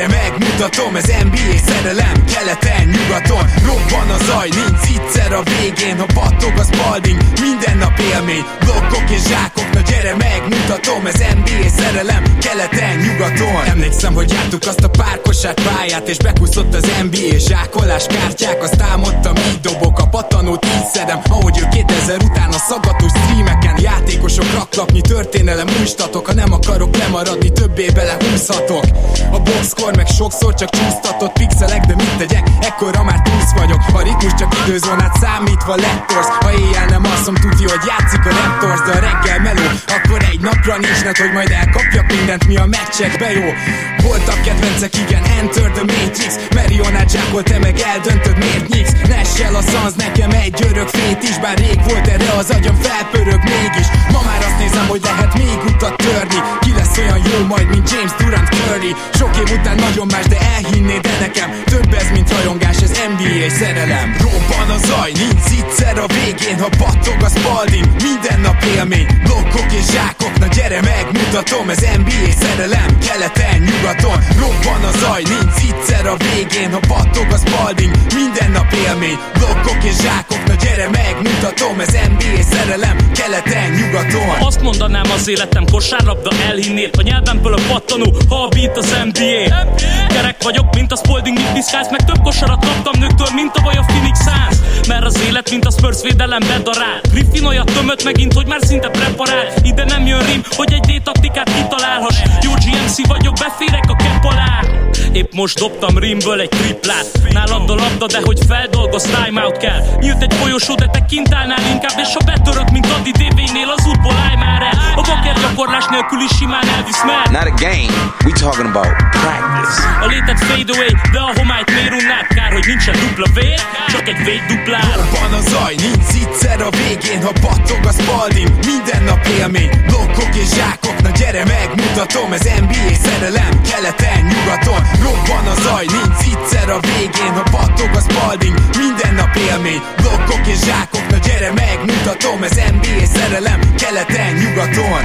gyere megmutatom Ez NBA szerelem, keleten, nyugaton Robban a zaj, nincs egyszer a végén Ha battog a spalding, minden nap élmény Blokkok és zsákok, na gyere megmutatom Ez NBA szerelem, keleten, nyugaton. Emlékszem, hogy jártuk azt a párkosát pályát És bekúszott az NBA zsákolás kártyák. Azt álmodtam, így dobok a patanót, így szedem Ahogy ő 2000 után a szaggatós streameken Játékosok raklapnyi történelem újstatok. Ha nem akarok lemaradni, többé bele húzhatok A boxkor meg sokszor csak csúsztatott pixelek De mit tegyek, ekkora már túlsz vagyok. A ritmus csak időzónát számítva lettorsz Ha éjjel nem asszom, tudja, hogy játszik a Raptors De a reggel meló, akkor egy napra nincs net, hogy majd elkapjak mindent, mi a meccsekbe jó. Voltak kedvencek, igen, Enter the Matrix. Marionát zsákol, te meg eldöntöd, miért nyíksz. Nessel a szansz, nekem egy örök fét is Bár rég volt erre az agyam felpörög mégis. Ma már azt nézem, hogy lehet még utat törni. Ki lesz olyan jó majd, mint James Durant Curry? Sok év után nagyon más, de elhinnéd de nekem Több ez, mint rajongás, ez NBA szerelem. Robban a zaj, nincs egyszer a végén Ha battog a spalding, minden nap élmény Blokkok és zsákok, na gyere megmutatom. Ez NBA szerelem, keleten, nyugaton. Robban a zaj, nincs egyszer a végén. Ha battog a spalding, minden nap élmény. Blokkok és zsákok, na gyere megmutatom. Ez NBA szerelem, keleten, nyugaton. Azt mondanám az életem kosárlabda elhinnéd A nyelvemből a pattanó, ha a beat az NBA Kerek vagyok, mint a Spalding, mit piszkálsz Meg több kosarat kaptam nőktől, mint a a Phoenix Suns. Mert az élet, mint a Spurs védelem bedarál Griffin olyat tömött megint, hogy már szinte preparál Ide nem jön rim, hogy egy D-taktikát kitalálhass. Jó GMC vagyok, beférek a kepp alá Épp most dobtam rimből egy triplát. Nálad a labda, de hogy feldolgoz, timeout kell. Nyílt egy folyosó, de te kint állnál inkább És ha betörök, mint Adi DV-nél, az útból állj már el. A baker gyakorlás nélkül is simán elvisz mer Not a game, we talking about practice. A létet fade away, de a homályt miért unnád? Kár, hogy nincsen dupla vér, csak egy véd duplár Robban a zaj, nincs egyszer a végén Ha battog a spalding, minden nap élmény Blokkok és zsákok, na gyere megmutatom Ez NBA szerelem, keleten, nyugaton Robban a zaj, nincs egyszer a végén Ha battog a spalding, minden nap élmény Blokkok és zsákok, na gyere megmutatom Ez NBA szerelem, keleten, nyugaton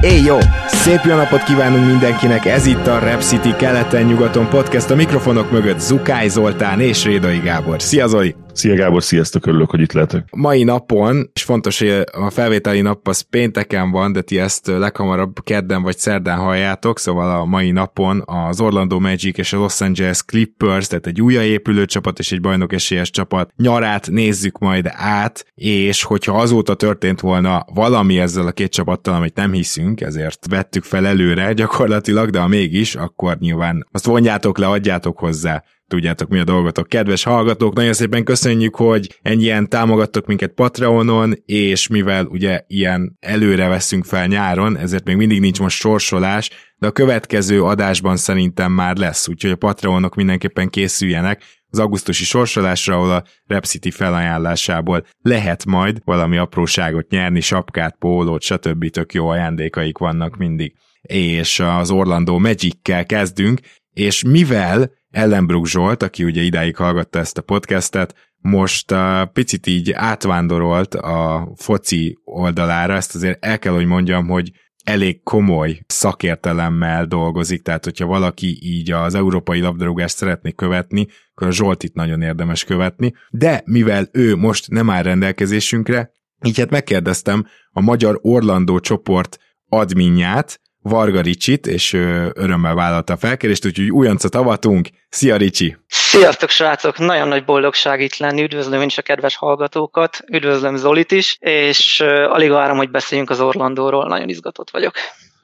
Éj jó! Szép jó napot kívánunk mindenkinek, ez itt a Rap City keleten-nyugaton podcast, a mikrofonok mögött Zukály Zoltán és Rédai Gábor. Szia Zoli! Szia Gábor, sziasztok, örülök, hogy itt lehetek. Mai napon, és fontos, hogy a felvételi nap az pénteken van, de ti ezt leghamarabb kedden vagy szerdán halljátok, szóval a mai napon az Orlando Magic és a Los Angeles Clippers, tehát egy újjáépülő csapat és egy bajnok esélyes csapat nyarát nézzük majd át, és hogyha azóta történt volna valami ezzel a két csapattal, amit nem hiszünk, ezért vettük fel előre gyakorlatilag, de ha mégis, akkor nyilván azt vonjátok le, adjátok hozzá tudjátok mi a dolgotok. Kedves hallgatók, nagyon szépen köszönjük, hogy ennyien támogattok minket Patreonon, és mivel ugye ilyen előre veszünk fel nyáron, ezért még mindig nincs most sorsolás, de a következő adásban szerintem már lesz, úgyhogy a Patreonok mindenképpen készüljenek az augusztusi sorsolásra, ahol a Rep felajánlásából lehet majd valami apróságot nyerni, sapkát, pólót, stb. tök jó ajándékaik vannak mindig. És az Orlando Magic-kel kezdünk, és mivel Ellenbrook Zsolt, aki ugye idáig hallgatta ezt a podcastet, most uh, picit így átvándorolt a foci oldalára, ezt azért el kell, hogy mondjam, hogy elég komoly szakértelemmel dolgozik, tehát hogyha valaki így az európai labdarúgást szeretné követni, akkor a Zsoltit nagyon érdemes követni, de mivel ő most nem áll rendelkezésünkre, így hát megkérdeztem a Magyar Orlandó csoport adminját, Varga Ricsit, és ő örömmel vállalta a felkérést, úgyhogy újoncot avatunk. Szia Ricsi! Sziasztok srácok! Nagyon nagy boldogság itt lenni, üdvözlöm én is a kedves hallgatókat, üdvözlöm Zolit is, és alig várom, hogy beszéljünk az Orlandóról, nagyon izgatott vagyok.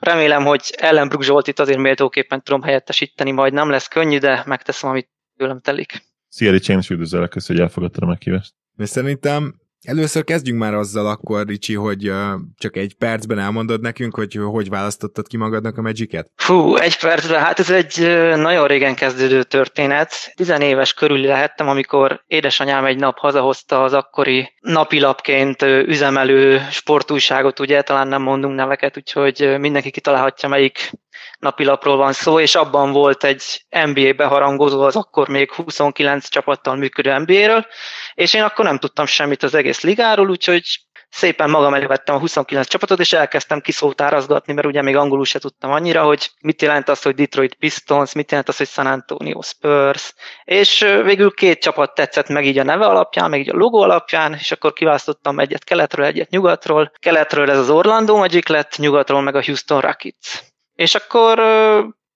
Remélem, hogy Ellenbrook Zsoltit azért méltóképpen tudom helyettesíteni, majd nem lesz könnyű, de megteszem, amit tőlem telik. Szia Ricsi, én is üdvözöllek, köszönöm, hogy elfogadtad a meghívást. De szerintem Először kezdjünk már azzal akkor, Ricsi, hogy csak egy percben elmondod nekünk, hogy hogy választottad ki magadnak a Magic-et? Fú, egy percben, hát ez egy nagyon régen kezdődő történet. Tizenéves körül lehettem, amikor édesanyám egy nap hazahozta az akkori napilapként üzemelő sportújságot, ugye talán nem mondunk neveket, úgyhogy mindenki kitalálhatja, melyik napilapról van szó, és abban volt egy NBA beharangozó, az akkor még 29 csapattal működő NBA-ről, és én akkor nem tudtam semmit az egész ligáról, úgyhogy szépen magam elé vettem a 29 csapatot, és elkezdtem kiszótárazgatni, mert ugye még angolul se tudtam annyira, hogy mit jelent az, hogy Detroit Pistons, mit jelent az, hogy San Antonio Spurs, és végül két csapat tetszett meg így a neve alapján, meg így a logo alapján, és akkor kiválasztottam egyet keletről, egyet nyugatról. Keletről ez az Orlando Magic lett, nyugatról meg a Houston Rockets. És akkor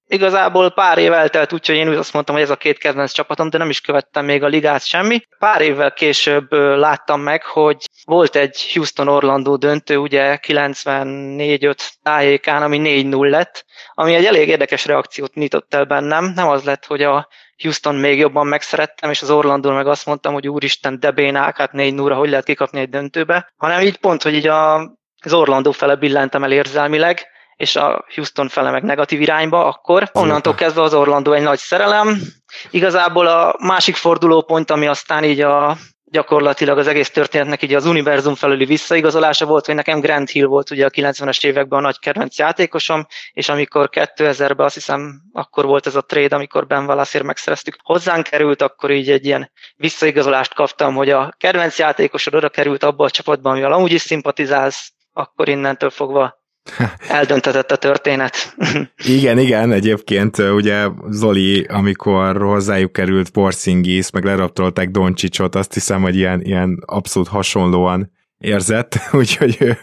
Igazából pár év eltelt, úgyhogy én azt mondtam, hogy ez a két kedvenc csapatom, de nem is követtem még a ligát semmi. Pár évvel később láttam meg, hogy volt egy Houston-Orlando döntő, ugye 94-5 tájékán, ami 4-0 lett, ami egy elég érdekes reakciót nyitott el bennem. Nem az lett, hogy a Houston még jobban megszerettem, és az Orlando meg azt mondtam, hogy úristen, de bénák, hát 4 0 hogy lehet kikapni egy döntőbe, hanem így pont, hogy így a, az Orlando fele billentem el érzelmileg, és a Houston fele meg negatív irányba, akkor onnantól kezdve az Orlando egy nagy szerelem. Igazából a másik fordulópont, ami aztán így a gyakorlatilag az egész történetnek így az univerzum felüli visszaigazolása volt, hogy nekem Grant Hill volt ugye a 90-es években a nagy kedvenc játékosom, és amikor 2000-ben azt hiszem akkor volt ez a trade, amikor Ben Wallace-ért megszereztük, hozzánk került, akkor így egy ilyen visszaigazolást kaptam, hogy a kedvenc játékosod oda került abba a csapatban, amivel amúgy is szimpatizálsz, akkor innentől fogva Eldöntetett a történet. igen, igen, egyébként ugye Zoli, amikor hozzájuk került Porzingis, meg leraptolták Doncsicsot, azt hiszem, hogy ilyen, ilyen abszolút hasonlóan érzett, úgyhogy ő,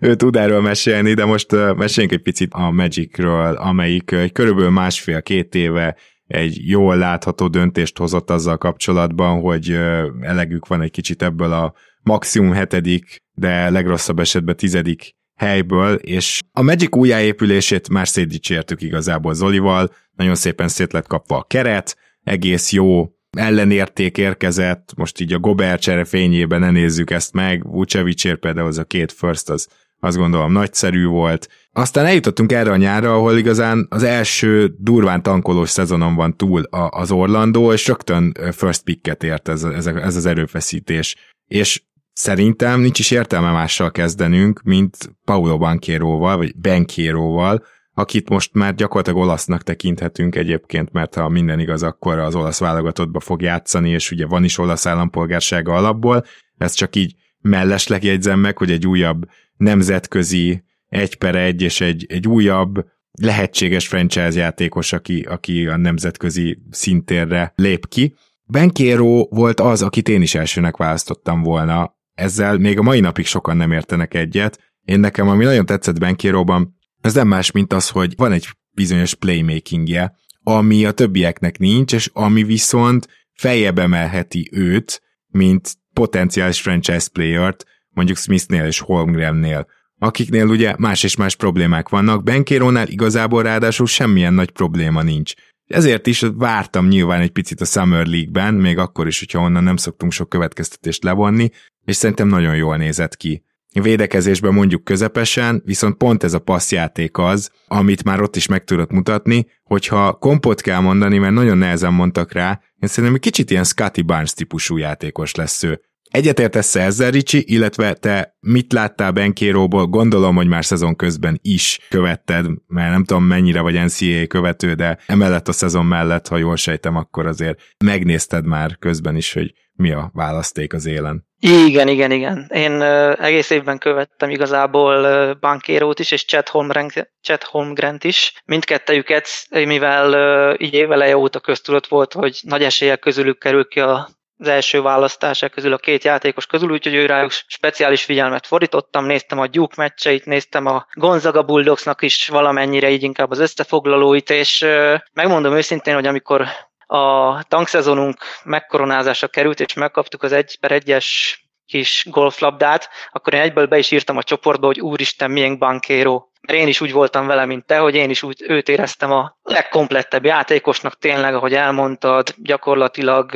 ő tud erről mesélni, de most meséljünk egy picit a Magicről, amelyik körülbelül másfél-két éve egy jól látható döntést hozott azzal kapcsolatban, hogy elegük van egy kicsit ebből a maximum hetedik, de legrosszabb esetben tizedik helyből, és a Magic újjáépülését már szétdicsértük igazából Zolival, nagyon szépen szét lett kapva a keret, egész jó ellenérték érkezett, most így a Gobert csere fényében ne nézzük ezt meg, Vucevicsér például az a két first, az azt gondolom nagyszerű volt. Aztán eljutottunk erre a nyárra, ahol igazán az első durván tankolós szezonon van túl az Orlandó, és rögtön first picket ért ez, ez, ez az erőfeszítés. És Szerintem nincs is értelme mással kezdenünk, mint Paulo Bankéróval, vagy Benkéróval, akit most már gyakorlatilag olasznak tekinthetünk egyébként, mert ha minden igaz, akkor az olasz válogatottba fog játszani, és ugye van is olasz állampolgársága alapból, ezt csak így mellesleg jegyzem meg, hogy egy újabb nemzetközi egy per egy, és egy, egy újabb lehetséges franchise játékos, aki, aki a nemzetközi szintérre lép ki. Benkéró volt az, akit én is elsőnek választottam volna ezzel még a mai napig sokan nem értenek egyet. Én nekem, ami nagyon tetszett Benkéróban, ez nem más, mint az, hogy van egy bizonyos playmakingje, ami a többieknek nincs, és ami viszont feljebb emelheti őt, mint potenciális franchise playert, mondjuk Smithnél és Holmgrennél, akiknél ugye más és más problémák vannak, Benkérónál igazából ráadásul semmilyen nagy probléma nincs. Ezért is vártam nyilván egy picit a Summer League-ben, még akkor is, hogyha onnan nem szoktunk sok következtetést levonni, és szerintem nagyon jól nézett ki. Védekezésben mondjuk közepesen, viszont pont ez a passzjáték az, amit már ott is meg tudott mutatni, hogyha kompot kell mondani, mert nagyon nehezen mondtak rá, én szerintem egy kicsit ilyen Scotty Barnes típusú játékos lesz ő. Egyetértesz ezzel, Ricsi, illetve te mit láttál Benkéróból? Gondolom, hogy már szezon közben is követted, mert nem tudom mennyire vagy NCAA követő, de emellett a szezon mellett, ha jól sejtem, akkor azért megnézted már közben is, hogy mi a választék az élen. Igen, igen, igen. Én uh, egész évben követtem igazából uh, Bankérót is, és Chet, Holmgren, Chet Holmgrent is. Mindkettejüket, mivel uh, így éveleje óta köztudott volt, hogy nagy eséllyel közülük kerül ki a az első választások közül a két játékos közül, úgyhogy ő rájuk speciális figyelmet fordítottam, néztem a Duke meccseit, néztem a Gonzaga Bulldogsnak is valamennyire így inkább az összefoglalóit, és megmondom őszintén, hogy amikor a tankszezonunk megkoronázása került, és megkaptuk az egy per egyes kis golflabdát, akkor én egyből be is írtam a csoportba, hogy úristen, milyen bankéró. Mert én is úgy voltam vele, mint te, hogy én is úgy őt éreztem a legkomplettebb játékosnak, tényleg, ahogy elmondtad, gyakorlatilag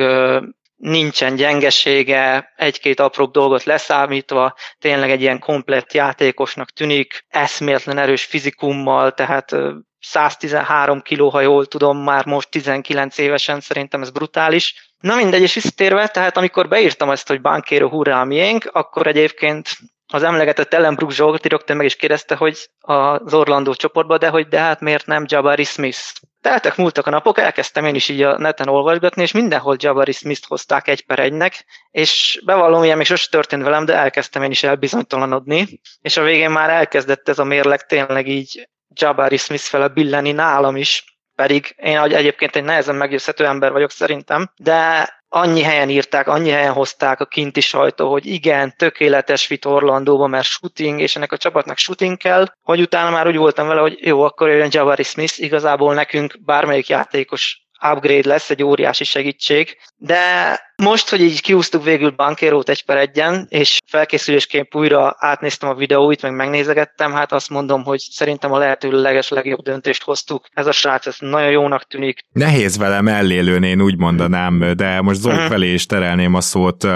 nincsen gyengesége, egy-két apróbb dolgot leszámítva, tényleg egy ilyen komplett játékosnak tűnik, eszméletlen erős fizikummal, tehát 113 kiló, ha jól tudom, már most 19 évesen, szerintem ez brutális. Na mindegy, és visszatérve, tehát amikor beírtam ezt, hogy Bankero hurrá miénk, akkor egyébként az emlegetett Ellenbrook Zsolti rögtön meg is kérdezte, hogy az Orlandó csoportba, de hogy de hát miért nem Jabari Smith? Teltek múltak a napok, elkezdtem én is így a neten olvasgatni, és mindenhol Jabari Smith-t hozták egy per egynek, és bevallom, ilyen még sosem történt velem, de elkezdtem én is elbizonytalanodni, és a végén már elkezdett ez a mérleg tényleg így Jabari Smith fele billeni nálam is, pedig én egyébként egy nehezen meggyőzhető ember vagyok szerintem, de annyi helyen írták, annyi helyen hozták a kinti sajtó, hogy igen, tökéletes fit Orlandóba, mert shooting, és ennek a csapatnak shooting kell, hogy utána már úgy voltam vele, hogy jó, akkor jön Jabari Smith, igazából nekünk bármelyik játékos upgrade lesz, egy óriási segítség, de most, hogy így kiúztuk végül Bankérót egy per egyen, és felkészülésként újra átnéztem a videóit, meg megnézegettem, hát azt mondom, hogy szerintem a lehető leges legjobb döntést hoztuk. Ez a srác, ez nagyon jónak tűnik. Nehéz vele mellélőni, én úgy mondanám, de most Zoli uh-huh. felé is terelném a szót.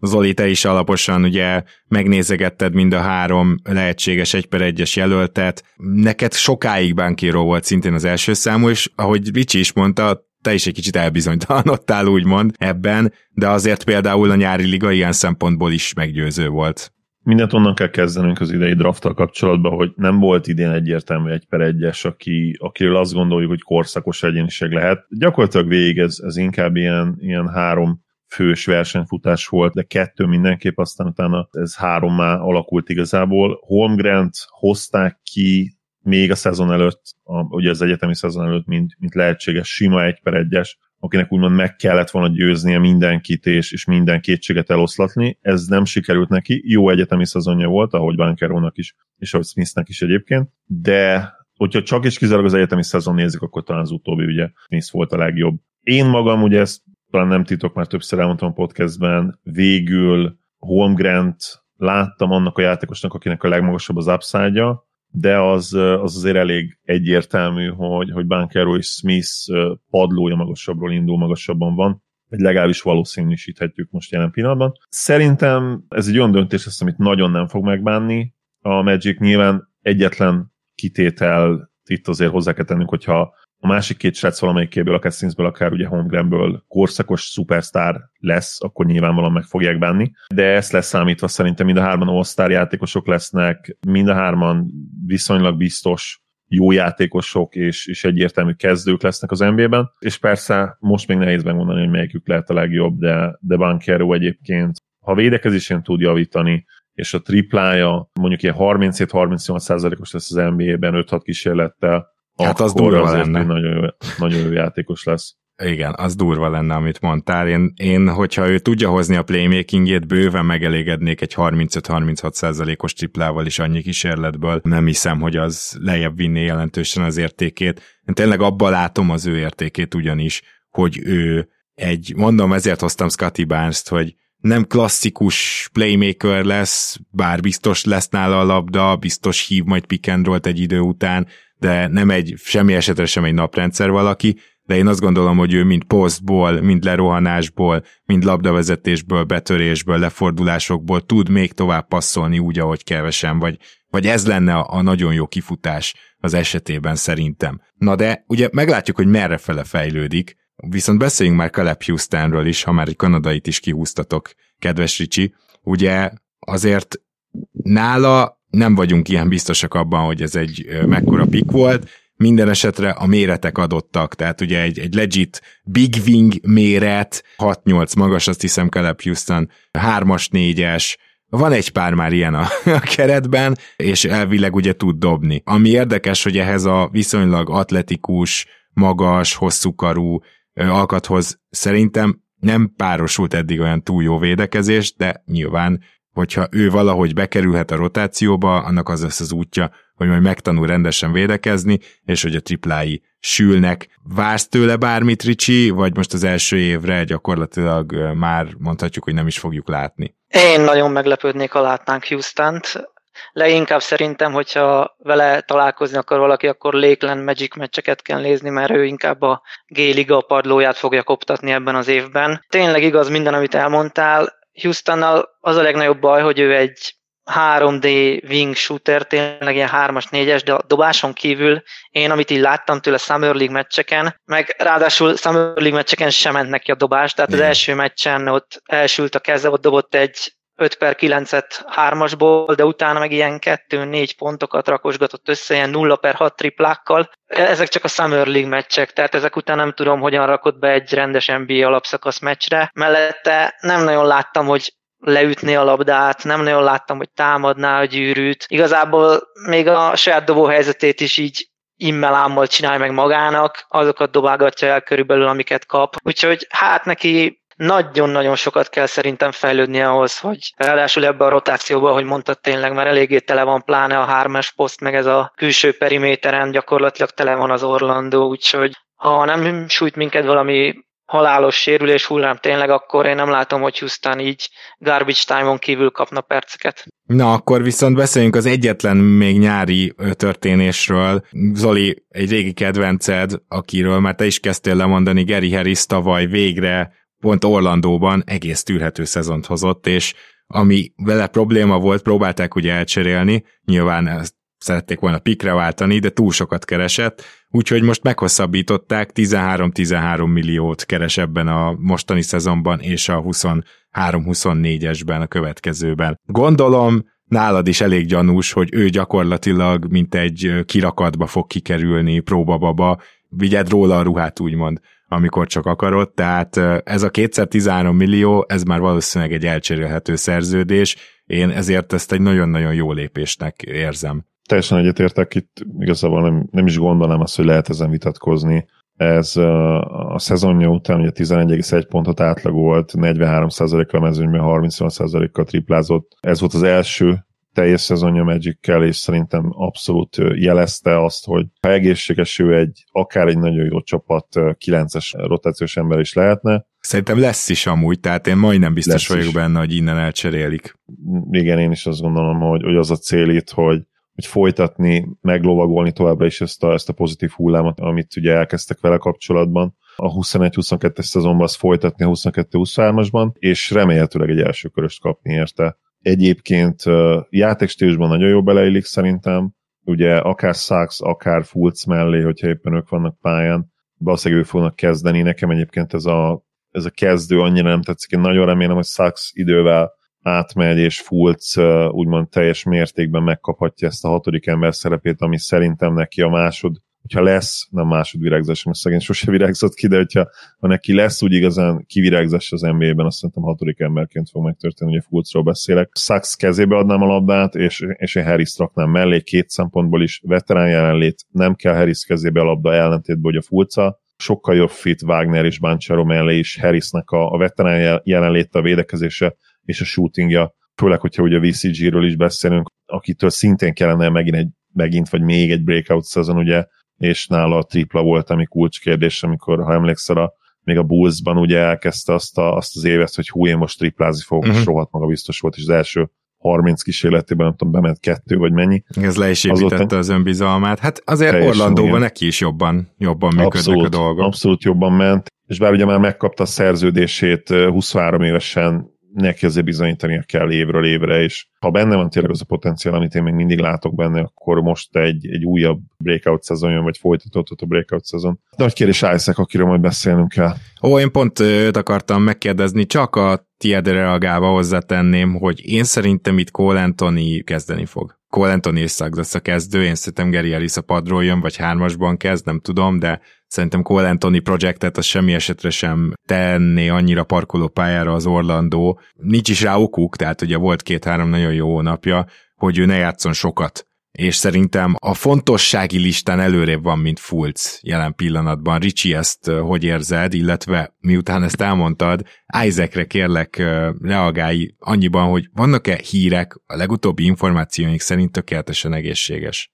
Zoli, te is alaposan ugye megnézegetted mind a három lehetséges egy per egyes jelöltet. Neked sokáig Bankéró volt szintén az első számú, és ahogy Ricsi is mondta, te is egy kicsit elbizonytalanodtál, úgymond ebben, de azért például a nyári liga ilyen szempontból is meggyőző volt. Mindent onnan kell kezdenünk az idei drafttal kapcsolatban, hogy nem volt idén egyértelmű egy per egyes, aki, akiről azt gondoljuk, hogy korszakos egyéniség lehet. Gyakorlatilag végig ez, ez inkább ilyen, ilyen három fős versenyfutás volt, de kettő mindenképp, aztán utána ez hárommá alakult igazából. Holmgrent hozták ki még a szezon előtt, a, ugye az egyetemi szezon előtt, mint, mint lehetséges sima egy per egyes, akinek úgymond meg kellett volna győznie mindenkit és, és minden kétséget eloszlatni. Ez nem sikerült neki. Jó egyetemi szezonja volt, ahogy Bankerónak is, és ahogy Smithnek is egyébként, de hogyha csak és kizárólag az egyetemi szezon nézik, akkor talán az utóbbi ugye Smith volt a legjobb. Én magam, ugye ezt talán nem titok, már többször elmondtam a podcastben, végül Holmgrent láttam annak a játékosnak, akinek a legmagasabb az upside de az, az azért elég egyértelmű, hogy, hogy Bankero és Smith padlója magasabbról indul, magasabban van, vagy legalábbis valószínűsíthetjük most jelen pillanatban. Szerintem ez egy olyan döntés lesz, amit nagyon nem fog megbánni. A Magic nyilván egyetlen kitétel itt azért hozzá kell tennünk, hogyha a másik két srác valamelyikéből, akár Sinsből, akár ugye Holmgrenből korszakos szupersztár lesz, akkor nyilvánvalóan meg fogják bánni. De ezt leszámítva szerintem mind a hárman all játékosok lesznek, mind a hárman viszonylag biztos jó játékosok és, és egyértelmű kezdők lesznek az NBA-ben, és persze most még nehéz megmondani, hogy melyikük lehet a legjobb, de, de Bankero egyébként, ha védekezésén tud javítani, és a triplája mondjuk ilyen 37-38 os lesz az NBA-ben 5-6 kísérlettel, Hát az durva lenne. Nagyon jó, nagyon jó játékos lesz. Igen, az durva lenne, amit mondtál. Én, én, hogyha ő tudja hozni a playmakingét, bőven megelégednék egy 35-36 százalékos triplával is annyi kísérletből. Nem hiszem, hogy az lejjebb vinné jelentősen az értékét. Én tényleg abban látom az ő értékét ugyanis, hogy ő egy, mondom, ezért hoztam Scotty barnes hogy nem klasszikus playmaker lesz, bár biztos lesz nála a labda, biztos hív majd pick and egy idő után, de nem egy, semmi esetre sem egy naprendszer valaki, de én azt gondolom, hogy ő mind posztból, mind lerohanásból, mind labdavezetésből, betörésből, lefordulásokból tud még tovább passzolni úgy, ahogy kevesen, vagy, vagy ez lenne a, a nagyon jó kifutás az esetében szerintem. Na de ugye meglátjuk, hogy merre fele fejlődik, viszont beszéljünk már Caleb Houstonről is, ha már egy kanadait is kihúztatok, kedves Ricsi. Ugye azért nála nem vagyunk ilyen biztosak abban, hogy ez egy mekkora pik volt, minden esetre a méretek adottak, tehát ugye egy, egy legit big wing méret, 6-8 magas, azt hiszem Caleb Houston, 3-as, 4-es, van egy pár már ilyen a, a keretben, és elvileg ugye tud dobni. Ami érdekes, hogy ehhez a viszonylag atletikus, magas, hosszúkarú alkathoz szerintem nem párosult eddig olyan túl jó védekezés, de nyilván hogyha ő valahogy bekerülhet a rotációba, annak az lesz az útja, hogy majd megtanul rendesen védekezni, és hogy a triplái sülnek. Vársz tőle bármit, Ricsi, vagy most az első évre gyakorlatilag már mondhatjuk, hogy nem is fogjuk látni? Én nagyon meglepődnék, ha látnánk Houston-t. Leginkább szerintem, hogyha vele találkozni akar valaki, akkor Lakeland Magic meccseket kell nézni, mert ő inkább a G-liga padlóját fogja koptatni ebben az évben. Tényleg igaz minden, amit elmondtál, Houstonnal az a legnagyobb baj, hogy ő egy 3D wing shooter, tényleg ilyen 3-as, 4-es, de a dobáson kívül én, amit így láttam tőle Summer League meccseken, meg ráadásul Summer League meccseken sem ment neki a dobás, tehát Igen. az első meccsen ott elsült a keze, ott dobott egy 5 per 9-et 3-asból, de utána meg ilyen 2-4 pontokat rakosgatott össze, ilyen 0 per 6 triplákkal. Ezek csak a Summer League meccsek, tehát ezek után nem tudom, hogyan rakott be egy rendes NBA alapszakasz meccsre. Mellette nem nagyon láttam, hogy leütni a labdát, nem nagyon láttam, hogy támadná a gyűrűt. Igazából még a saját dobó helyzetét is így immelámmal csinálja meg magának, azokat dobálgatja el körülbelül, amiket kap. Úgyhogy hát neki nagyon-nagyon sokat kell szerintem fejlődnie ahhoz, hogy ráadásul ebbe a rotációba, hogy mondtad tényleg, mert eléggé tele van pláne a hármas poszt, meg ez a külső periméteren gyakorlatilag tele van az Orlandó, úgyhogy ha nem sújt minket valami halálos sérülés hullám tényleg, akkor én nem látom, hogy Houston így garbage time-on kívül kapna perceket. Na, akkor viszont beszéljünk az egyetlen még nyári történésről. Zoli, egy régi kedvenced, akiről már te is kezdtél lemondani, Gary Harris tavaly végre pont Orlandóban egész tűrhető szezont hozott, és ami vele probléma volt, próbálták ugye elcserélni, nyilván szerették volna pikre váltani, de túl sokat keresett, úgyhogy most meghosszabbították, 13-13 milliót keres ebben a mostani szezonban, és a 23-24-esben a következőben. Gondolom, nálad is elég gyanús, hogy ő gyakorlatilag mint egy kirakatba fog kikerülni, próbababa, vigyed róla a ruhát úgymond amikor csak akarod, tehát ez a kétszer 13 millió, ez már valószínűleg egy elcserélhető szerződés, én ezért ezt egy nagyon-nagyon jó lépésnek érzem. Teljesen egyetértek, itt igazából nem, nem is gondolnám azt, hogy lehet ezen vitatkozni. Ez a szezonja után ugye 11,1 pontot átlagolt, 43%-kal mezőnyben, 38%-kal triplázott. Ez volt az első teljes szezonja magic és szerintem abszolút jelezte azt, hogy ha egészséges ő egy, akár egy nagyon jó csapat 9-es rotációs ember is lehetne. Szerintem lesz is amúgy, tehát én majdnem biztos lesz vagyok is. benne, hogy innen elcserélik. Igen, én is azt gondolom, hogy, hogy az a cél itt, hogy, hogy folytatni, meglovagolni továbbra is ezt a, ezt a pozitív hullámot, amit ugye elkezdtek vele kapcsolatban a 21-22-es szezonban, azt folytatni a 22-23-asban, és remélhetőleg egy első köröst kapni érte Egyébként játékstílusban nagyon jó beleillik szerintem, ugye akár Sachs, akár Fulc mellé, hogyha éppen ők vannak pályán, valószínűleg ők fognak kezdeni. Nekem egyébként ez a, ez a kezdő annyira nem tetszik. Én nagyon remélem, hogy Sachs idővel átmegy, és Fulc úgymond teljes mértékben megkaphatja ezt a hatodik ember szerepét, ami szerintem neki a másod hogyha lesz, nem másodvirágzás, mert szegény sose virágzott ki, de hogyha ha neki lesz úgy igazán kivirágzás az NBA-ben, azt szerintem hatodik emberként fog megtörténni, a Fulcról beszélek. Sachs kezébe adnám a labdát, és, és én Harris raknám mellé két szempontból is. Veterán jelenlét, nem kell Harris kezébe a labda ellentétben, hogy a Fulca, sokkal jobb fit Wagner és Bancsero mellé is Harrisnek a, a veterán jelenléte, a védekezése és a shootingja, főleg, hogyha ugye a VCG-ről is beszélünk, akitől szintén kellene megint egy megint, vagy még egy breakout szezon, ugye és nála a tripla volt, ami kulcskérdés, amikor, ha emlékszel, a, még a Bullsban ugye elkezdte azt, a, azt az évet, hogy hú, én most triplázni fogok, uh-huh. és mhm. rohadt maga biztos volt, és az első 30 kísérletében, nem tudom, bement kettő, vagy mennyi. Ez le is építette Azóta... az önbizalmát. Hát azért Orlandóban neki is jobban, jobban működnek abszolút, a dolgok. Abszolút jobban ment, és bár ugye már megkapta a szerződését 23 évesen, neki azért bizonyítania kell évről évre, és ha benne van tényleg az a potenciál, amit én még mindig látok benne, akkor most egy, egy újabb breakout szezon jön, vagy folytatódhat a breakout szezon. Nagy kérdés Isaac, akiről majd beszélnünk kell. Ó, én pont őt akartam megkérdezni, csak a tiédre reagálva hozzátenném, hogy én szerintem itt Cole Anthony kezdeni fog. Cole Anthony és Suggs a kezdő, én szerintem Gary Ellis a padról jön, vagy hármasban kezd, nem tudom, de szerintem Cole Anthony projektet az semmi esetre sem tenné annyira parkoló pályára az Orlandó. Nincs is rá okuk, tehát ugye volt két-három nagyon jó napja, hogy ő ne játszon sokat és szerintem a fontossági listán előrébb van, mint Fulc jelen pillanatban. Ricsi, ezt hogy érzed, illetve miután ezt elmondtad, Isaacre kérlek reagálj annyiban, hogy vannak-e hírek, a legutóbbi információink szerint tökéletesen egészséges?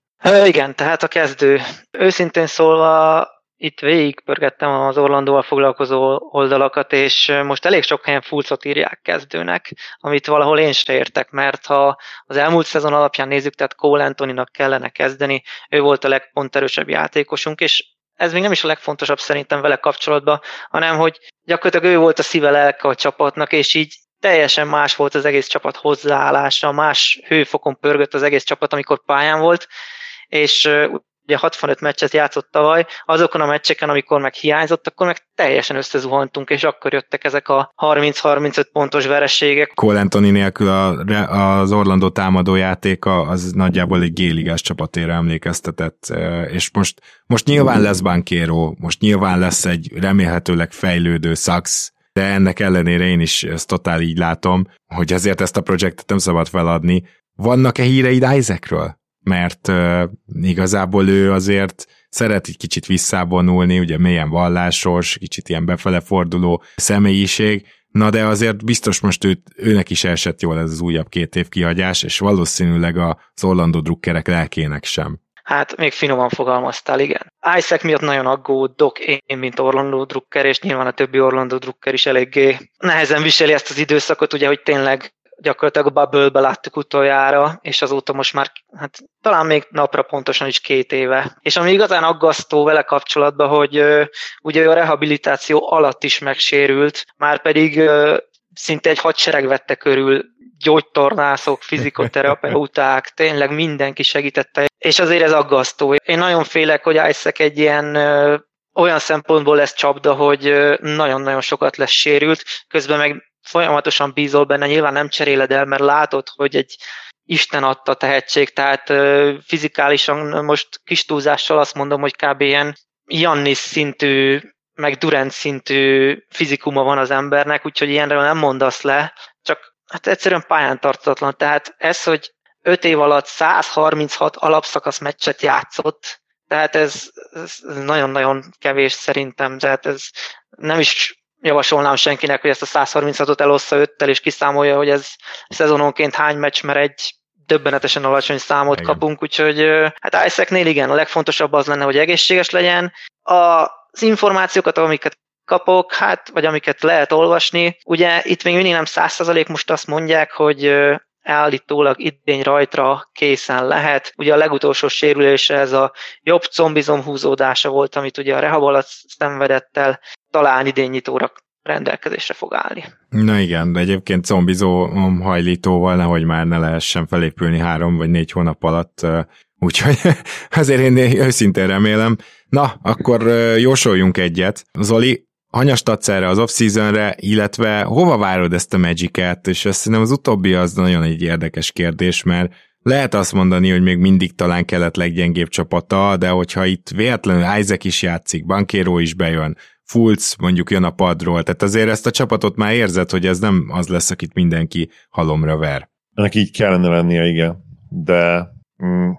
Igen, tehát a kezdő. Őszintén szólva itt végigpörgettem az Orlandóval foglalkozó oldalakat, és most elég sok helyen fulcot írják kezdőnek, amit valahol én se értek, mert ha az elmúlt szezon alapján nézzük, tehát Cole Antoninak kellene kezdeni, ő volt a legponterősebb játékosunk, és ez még nem is a legfontosabb szerintem vele kapcsolatban, hanem hogy gyakorlatilag ő volt a szíve lelke a csapatnak, és így teljesen más volt az egész csapat hozzáállása, más hőfokon pörgött az egész csapat, amikor pályán volt, és ugye 65 meccset játszott tavaly, azokon a meccseken, amikor meg hiányzott, akkor meg teljesen összezuhantunk, és akkor jöttek ezek a 30-35 pontos vereségek. Cole Anthony nélkül a, az Orlando támadó játéka az nagyjából egy géligás csapatére emlékeztetett, és most, most nyilván lesz Bankéró, most nyilván lesz egy remélhetőleg fejlődő Sax, de ennek ellenére én is ezt totál így látom, hogy azért ezt a projektet nem szabad feladni. Vannak-e híreid Isaacről? Mert uh, igazából ő azért szeret egy kicsit visszavonulni, ugye mélyen vallásos, kicsit ilyen befele forduló személyiség, na de azért biztos most őt, őnek is esett jól ez az újabb két év kihagyás, és valószínűleg az Orlando drukkerek lelkének sem. Hát még finoman fogalmaztál, igen. Isaac miatt nagyon aggódok én, mint Orlando Drucker, és nyilván a többi Orlando Drucker is eléggé nehezen viseli ezt az időszakot, ugye, hogy tényleg gyakorlatilag a bubble láttuk utoljára, és azóta most már hát, talán még napra pontosan is két éve. És ami igazán aggasztó vele kapcsolatban, hogy uh, ugye a rehabilitáció alatt is megsérült, már pedig uh, szinte egy hadsereg vette körül gyógytornászok, fizikoterapeuták, tényleg mindenki segítette, és azért ez aggasztó. Én nagyon félek, hogy Isaac egy ilyen ö, olyan szempontból lesz csapda, hogy nagyon-nagyon sokat lesz sérült, közben meg folyamatosan bízol benne, nyilván nem cseréled el, mert látod, hogy egy Isten adta tehetség, tehát fizikálisan most kis túlzással azt mondom, hogy kb. ilyen Jannis szintű meg Durant szintű fizikuma van az embernek, úgyhogy ilyenről nem mondasz le, csak hát egyszerűen pályán tartatlan. Tehát ez, hogy 5 év alatt 136 alapszakasz meccset játszott, tehát ez, ez nagyon-nagyon kevés szerintem, tehát ez nem is javasolnám senkinek, hogy ezt a 136-ot elossza 5-tel, és kiszámolja, hogy ez szezononként hány meccs, mert egy döbbenetesen alacsony számot igen. kapunk, úgyhogy hát Isaacnél igen, a legfontosabb az lenne, hogy egészséges legyen. Az információkat, amiket kapok, hát, vagy amiket lehet olvasni. Ugye itt még mindig nem százalék, most azt mondják, hogy állítólag idény rajtra készen lehet. Ugye a legutolsó sérülése ez a jobb combizom húzódása volt, amit ugye a rehab alatt szenvedett el, talán idén nyitóra rendelkezésre fog állni. Na igen, de egyébként zombizó hajlítóval nehogy már ne lehessen felépülni három vagy négy hónap alatt, úgyhogy azért én őszintén remélem. Na, akkor jósoljunk egyet. Zoli, hanyast adsz erre az off-seasonre, illetve hova várod ezt a Magic-et, és azt szerintem az utóbbi az nagyon egy érdekes kérdés, mert lehet azt mondani, hogy még mindig talán kelet leggyengébb csapata, de hogyha itt véletlenül Isaac is játszik, Bankero is bejön, Fulc mondjuk jön a padról, tehát azért ezt a csapatot már érzed, hogy ez nem az lesz, akit mindenki halomra ver. Ennek így kellene lennie, igen. De mm,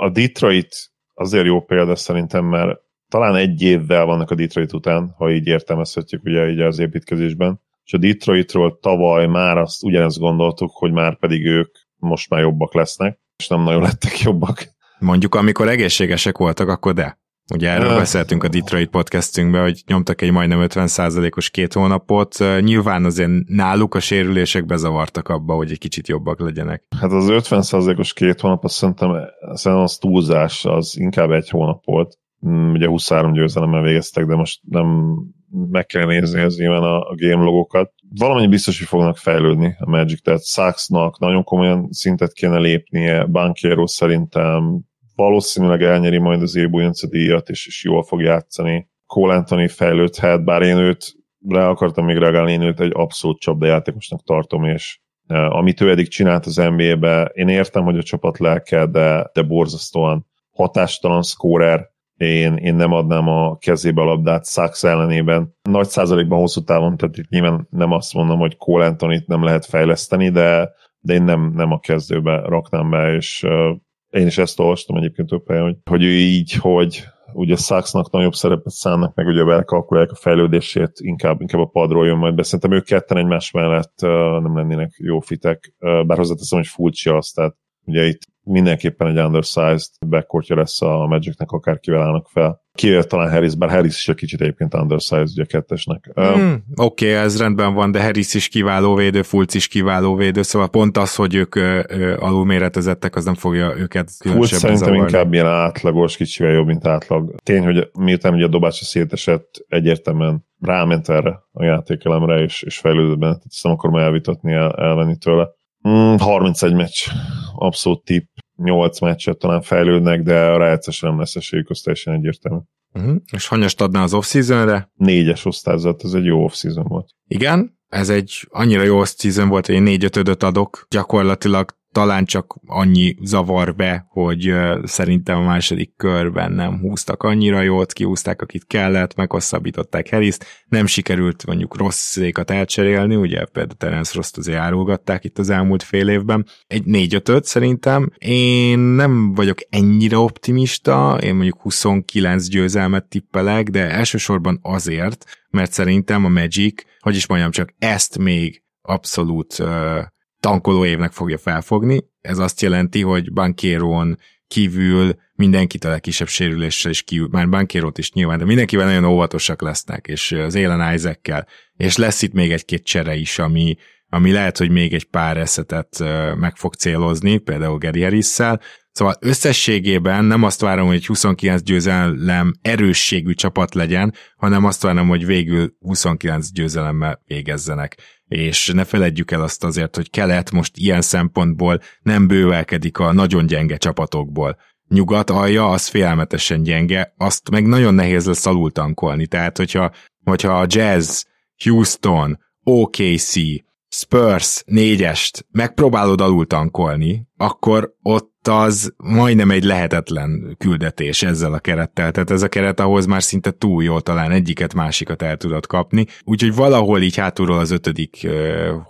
a Detroit azért jó példa szerintem, mert talán egy évvel vannak a Detroit után, ha így értelmezhetjük ugye így az építkezésben, és a Detroitról tavaly már azt ugyanezt gondoltuk, hogy már pedig ők most már jobbak lesznek, és nem nagyon lettek jobbak. Mondjuk, amikor egészségesek voltak, akkor de. Ugye erről beszéltünk a Detroit podcastünkben, hogy nyomtak egy majdnem 50%-os két hónapot. Nyilván azért náluk a sérülések bezavartak abba, hogy egy kicsit jobbak legyenek. Hát az 50%-os két hónap, azt szerintem, szerintem az túlzás, az inkább egy hónap volt. Mm, ugye 23 győzelemmel végeztek, de most nem meg kell nézni az nyilván a, a game logokat. Valamennyi biztos, hogy fognak fejlődni a Magic, tehát Saxnak nagyon komolyan szintet kéne lépnie, Bankiero szerintem valószínűleg elnyeri majd az Ébújönce díjat, és, és jól fog játszani. Cole Anthony fejlődhet, bár én őt rá akartam még reagálni, én őt egy abszolút csapdajátékosnak tartom, és e, amit ő eddig csinált az NBA-be, én értem, hogy a csapat lelke, de, de borzasztóan hatástalan scorer, én, én nem adnám a kezébe a labdát Sachs ellenében. Nagy százalékban hosszú távon, tehát itt nyilván nem azt mondom, hogy Cole Anthony-t nem lehet fejleszteni, de, de én nem, nem a kezdőbe raknám be, és uh, én is ezt olvastam egyébként több helyen, hogy, hogy ő így, hogy ugye Saxnak nagyobb szerepet szánnak, meg ugye belkalkulálják a fejlődését, inkább, inkább a padról jön majd be. Szerintem ők ketten egymás mellett uh, nem lennének jó fitek, uh, bár hozzáteszem, hogy furcsa az, tehát ugye itt mindenképpen egy undersized backcourtja lesz a Magicnek, akárkivel állnak fel. Kivéve talán Harris, bár Harris is egy kicsit egyébként undersized ugye kettesnek. Mm, Oké, okay, ez rendben van, de Harris is kiváló védő, Fulc is kiváló védő, szóval pont az, hogy ők alulméretezettek, az nem fogja őket Fulc szerintem zavarni. inkább ilyen átlagos, kicsivel jobb, mint átlag. Tény, hogy miután ugye a dobása szétesett, egyértelműen ráment erre a játékelemre, és, és fejlődött ezt nem akarom elvitatni, el, elvenni tőle. Mm, 31 meccs, abszolút tipp. Nyolc meccset talán fejlődnek, de a rájátszásra nem lesz esélyük, az teljesen egyértelmű. Uh-huh. És hanyast adná az off-seasonre? Négyes osztályzat, ez egy jó off-season volt. Igen, ez egy annyira jó off-season volt, hogy én négy ötödöt adok, gyakorlatilag talán csak annyi zavar be, hogy szerintem a második körben nem húztak annyira jót, kihúzták, akit kellett, meghosszabbították harris nem sikerült mondjuk rossz székat elcserélni, ugye például Terence Rost azért árulgatták itt az elmúlt fél évben. Egy 4 5 szerintem. Én nem vagyok ennyire optimista, én mondjuk 29 győzelmet tippelek, de elsősorban azért, mert szerintem a Magic, hogy is mondjam, csak ezt még abszolút tankoló évnek fogja felfogni. Ez azt jelenti, hogy Bankérón kívül mindenkit a legkisebb sérüléssel is kívül, már Bankérót is nyilván, de mindenkivel nagyon óvatosak lesznek, és az Élen isaac és lesz itt még egy-két csere is, ami, ami lehet, hogy még egy pár eszetet meg fog célozni, például Gary harris Szóval összességében nem azt várom, hogy egy 29 győzelem erősségű csapat legyen, hanem azt várom, hogy végül 29 győzelemmel végezzenek és ne feledjük el azt azért, hogy kelet most ilyen szempontból nem bővelkedik a nagyon gyenge csapatokból. Nyugat alja az félelmetesen gyenge, azt meg nagyon nehéz lesz alultankolni, tehát hogyha, hogyha a Jazz, Houston, OKC, Spurs négyest megpróbálod alul tankolni, akkor ott az majdnem egy lehetetlen küldetés ezzel a kerettel. Tehát ez a keret ahhoz már szinte túl jó, talán egyiket, másikat el tudod kapni. Úgyhogy valahol így hátulról az ötödik,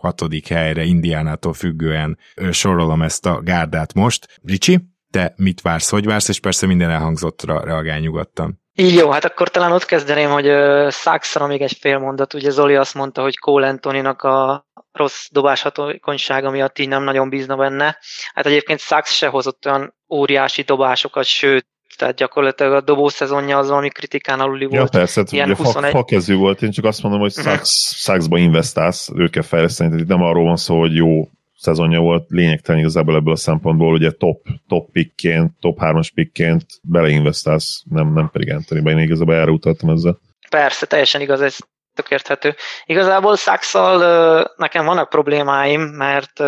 hatodik helyre Indiánától függően sorolom ezt a gárdát most. Ricsi, te mit vársz, hogy vársz, és persze minden elhangzottra reagálj nyugodtan. Jó, hát akkor talán ott kezdeném, hogy uh, Saxra még egy fél mondat. Ugye Zoli azt mondta, hogy Cole Antoninak a rossz dobáshatókonysága miatt így nem nagyon bízna benne. Hát egyébként Sax se hozott olyan óriási dobásokat, sőt, tehát gyakorlatilag a dobó szezonja az valami kritikán aluli volt. Ja persze, hát ilyen ugye 21... fakezű volt, én csak azt mondom, hogy uh-huh. Saxba investálsz, őt kell fejleszteni, tehát itt nem arról van szó, hogy jó szezonja volt lényegtelen igazából ebből a szempontból, ugye top, top pickként, top 3-as pickként beleinvestálsz, nem, nem pedig Anthony-ba, én igazából erre utaltam ezzel. Persze, teljesen igaz, ez tök érthető. Igazából Saxal nekem vannak problémáim, mert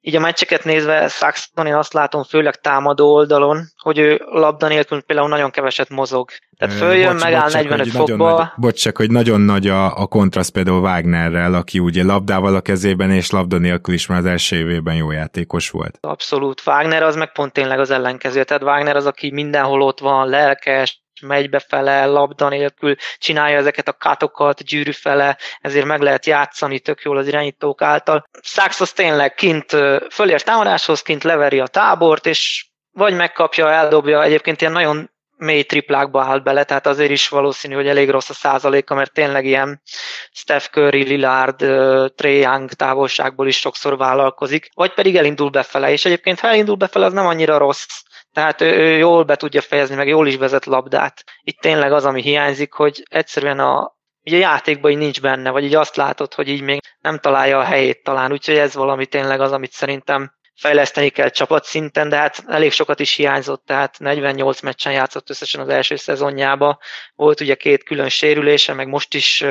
így a meccseket nézve Saxon én azt látom főleg támadó oldalon, hogy ő labda nélkül például nagyon keveset mozog. Tehát följön, bocs, megáll bocs, 45 fokba. Nagy, bocs, csak hogy nagyon nagy a, a kontraszt például Wagnerrel, aki ugye labdával a kezében és labda nélkül is már az első évében jó játékos volt. Abszolút. Wagner az meg pont tényleg az ellenkező. Tehát Wagner az, aki mindenhol ott van, lelkes, megy befele, labda nélkül, csinálja ezeket a katokat gyűrű fele, ezért meg lehet játszani tök jól az irányítók által. Sachs az tényleg kint fölér támadáshoz, kint leveri a tábort, és vagy megkapja, eldobja, egyébként ilyen nagyon mély triplákba állt bele, tehát azért is valószínű, hogy elég rossz a százaléka, mert tényleg ilyen Steph Curry, Lillard, Trey Young távolságból is sokszor vállalkozik, vagy pedig elindul befele, és egyébként ha elindul befele, az nem annyira rossz, tehát ő, ő jól be tudja fejezni, meg jól is vezet labdát. Itt tényleg az, ami hiányzik, hogy egyszerűen a, ugye a játékban így nincs benne, vagy így azt látod, hogy így még nem találja a helyét talán, úgyhogy ez valami tényleg az, amit szerintem fejleszteni kell csapatszinten, de hát elég sokat is hiányzott, tehát 48 meccsen játszott összesen az első szezonjába. Volt ugye két külön sérülése, meg most is,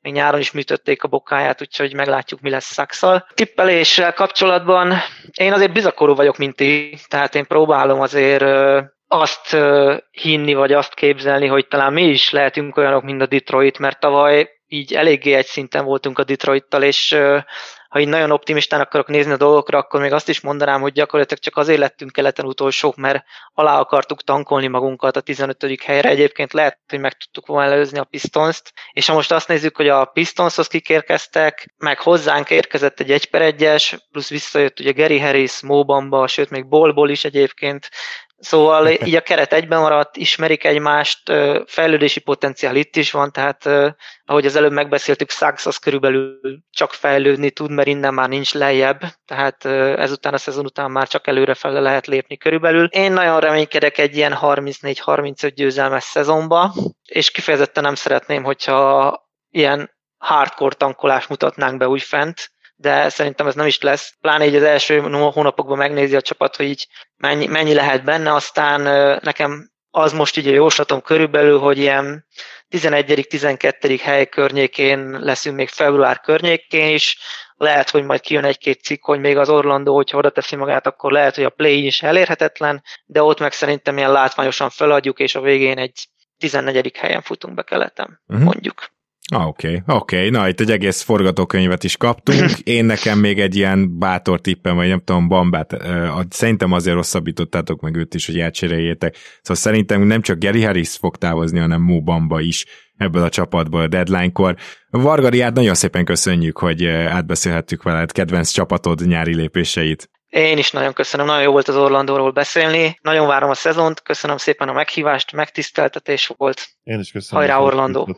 még nyáron is műtötték a bokáját, úgyhogy meglátjuk, mi lesz Szakszal. Tippeléssel kapcsolatban én azért bizakorú vagyok, mint ti, tehát én próbálom azért azt hinni, vagy azt képzelni, hogy talán mi is lehetünk olyanok, mint a Detroit, mert tavaly így eléggé egy szinten voltunk a Detroittal, és ha így nagyon optimistán akarok nézni a dolgokra, akkor még azt is mondanám, hogy gyakorlatilag csak azért lettünk keleten utolsók, mert alá akartuk tankolni magunkat a 15. helyre. Egyébként lehet, hogy meg tudtuk volna előzni a Pistons-t, és ha most azt nézzük, hogy a Pistonshoz kikérkeztek, meg hozzánk érkezett egy 1 per 1 plusz visszajött ugye Gary Harris, Mobamba, sőt még Bolból is egyébként, Szóval így a keret egyben maradt, ismerik egymást, fejlődési potenciál itt is van, tehát ahogy az előbb megbeszéltük, Suggs az körülbelül csak fejlődni tud, mert innen már nincs lejjebb, tehát ezután a szezon után már csak előrefele lehet lépni körülbelül. Én nagyon reménykedek egy ilyen 34-35 győzelmes szezonba, és kifejezetten nem szeretném, hogyha ilyen hardcore tankolás mutatnánk be úgy fent, de szerintem ez nem is lesz. Pláne így az első hónapokban megnézi a csapat, hogy így mennyi, mennyi lehet benne, aztán nekem az most így a jóslatom körülbelül, hogy ilyen 11.-12. hely környékén leszünk még február környékén is, lehet, hogy majd kijön egy-két cikk, hogy még az Orlando, hogyha oda teszi magát, akkor lehet, hogy a play is elérhetetlen, de ott meg szerintem ilyen látványosan feladjuk, és a végén egy 14. helyen futunk be keleten, uh-huh. mondjuk. Ah, oké, okay, oké. Okay. Na, itt egy egész forgatókönyvet is kaptunk. Én nekem még egy ilyen bátor tippem, vagy nem tudom, bambát, uh, szerintem azért rosszabbítottátok meg őt is, hogy elcseréljétek. Szóval szerintem nem csak Gary Harris fog távozni, hanem Mo Bamba is ebből a csapatból a deadline-kor. Vargariát nagyon szépen köszönjük, hogy átbeszélhettük veled kedvenc csapatod nyári lépéseit. Én is nagyon köszönöm, nagyon jó volt az Orlandóról beszélni. Nagyon várom a szezont, köszönöm szépen a meghívást, megtiszteltetés volt. Én is köszönöm. Hajrá Orlandó!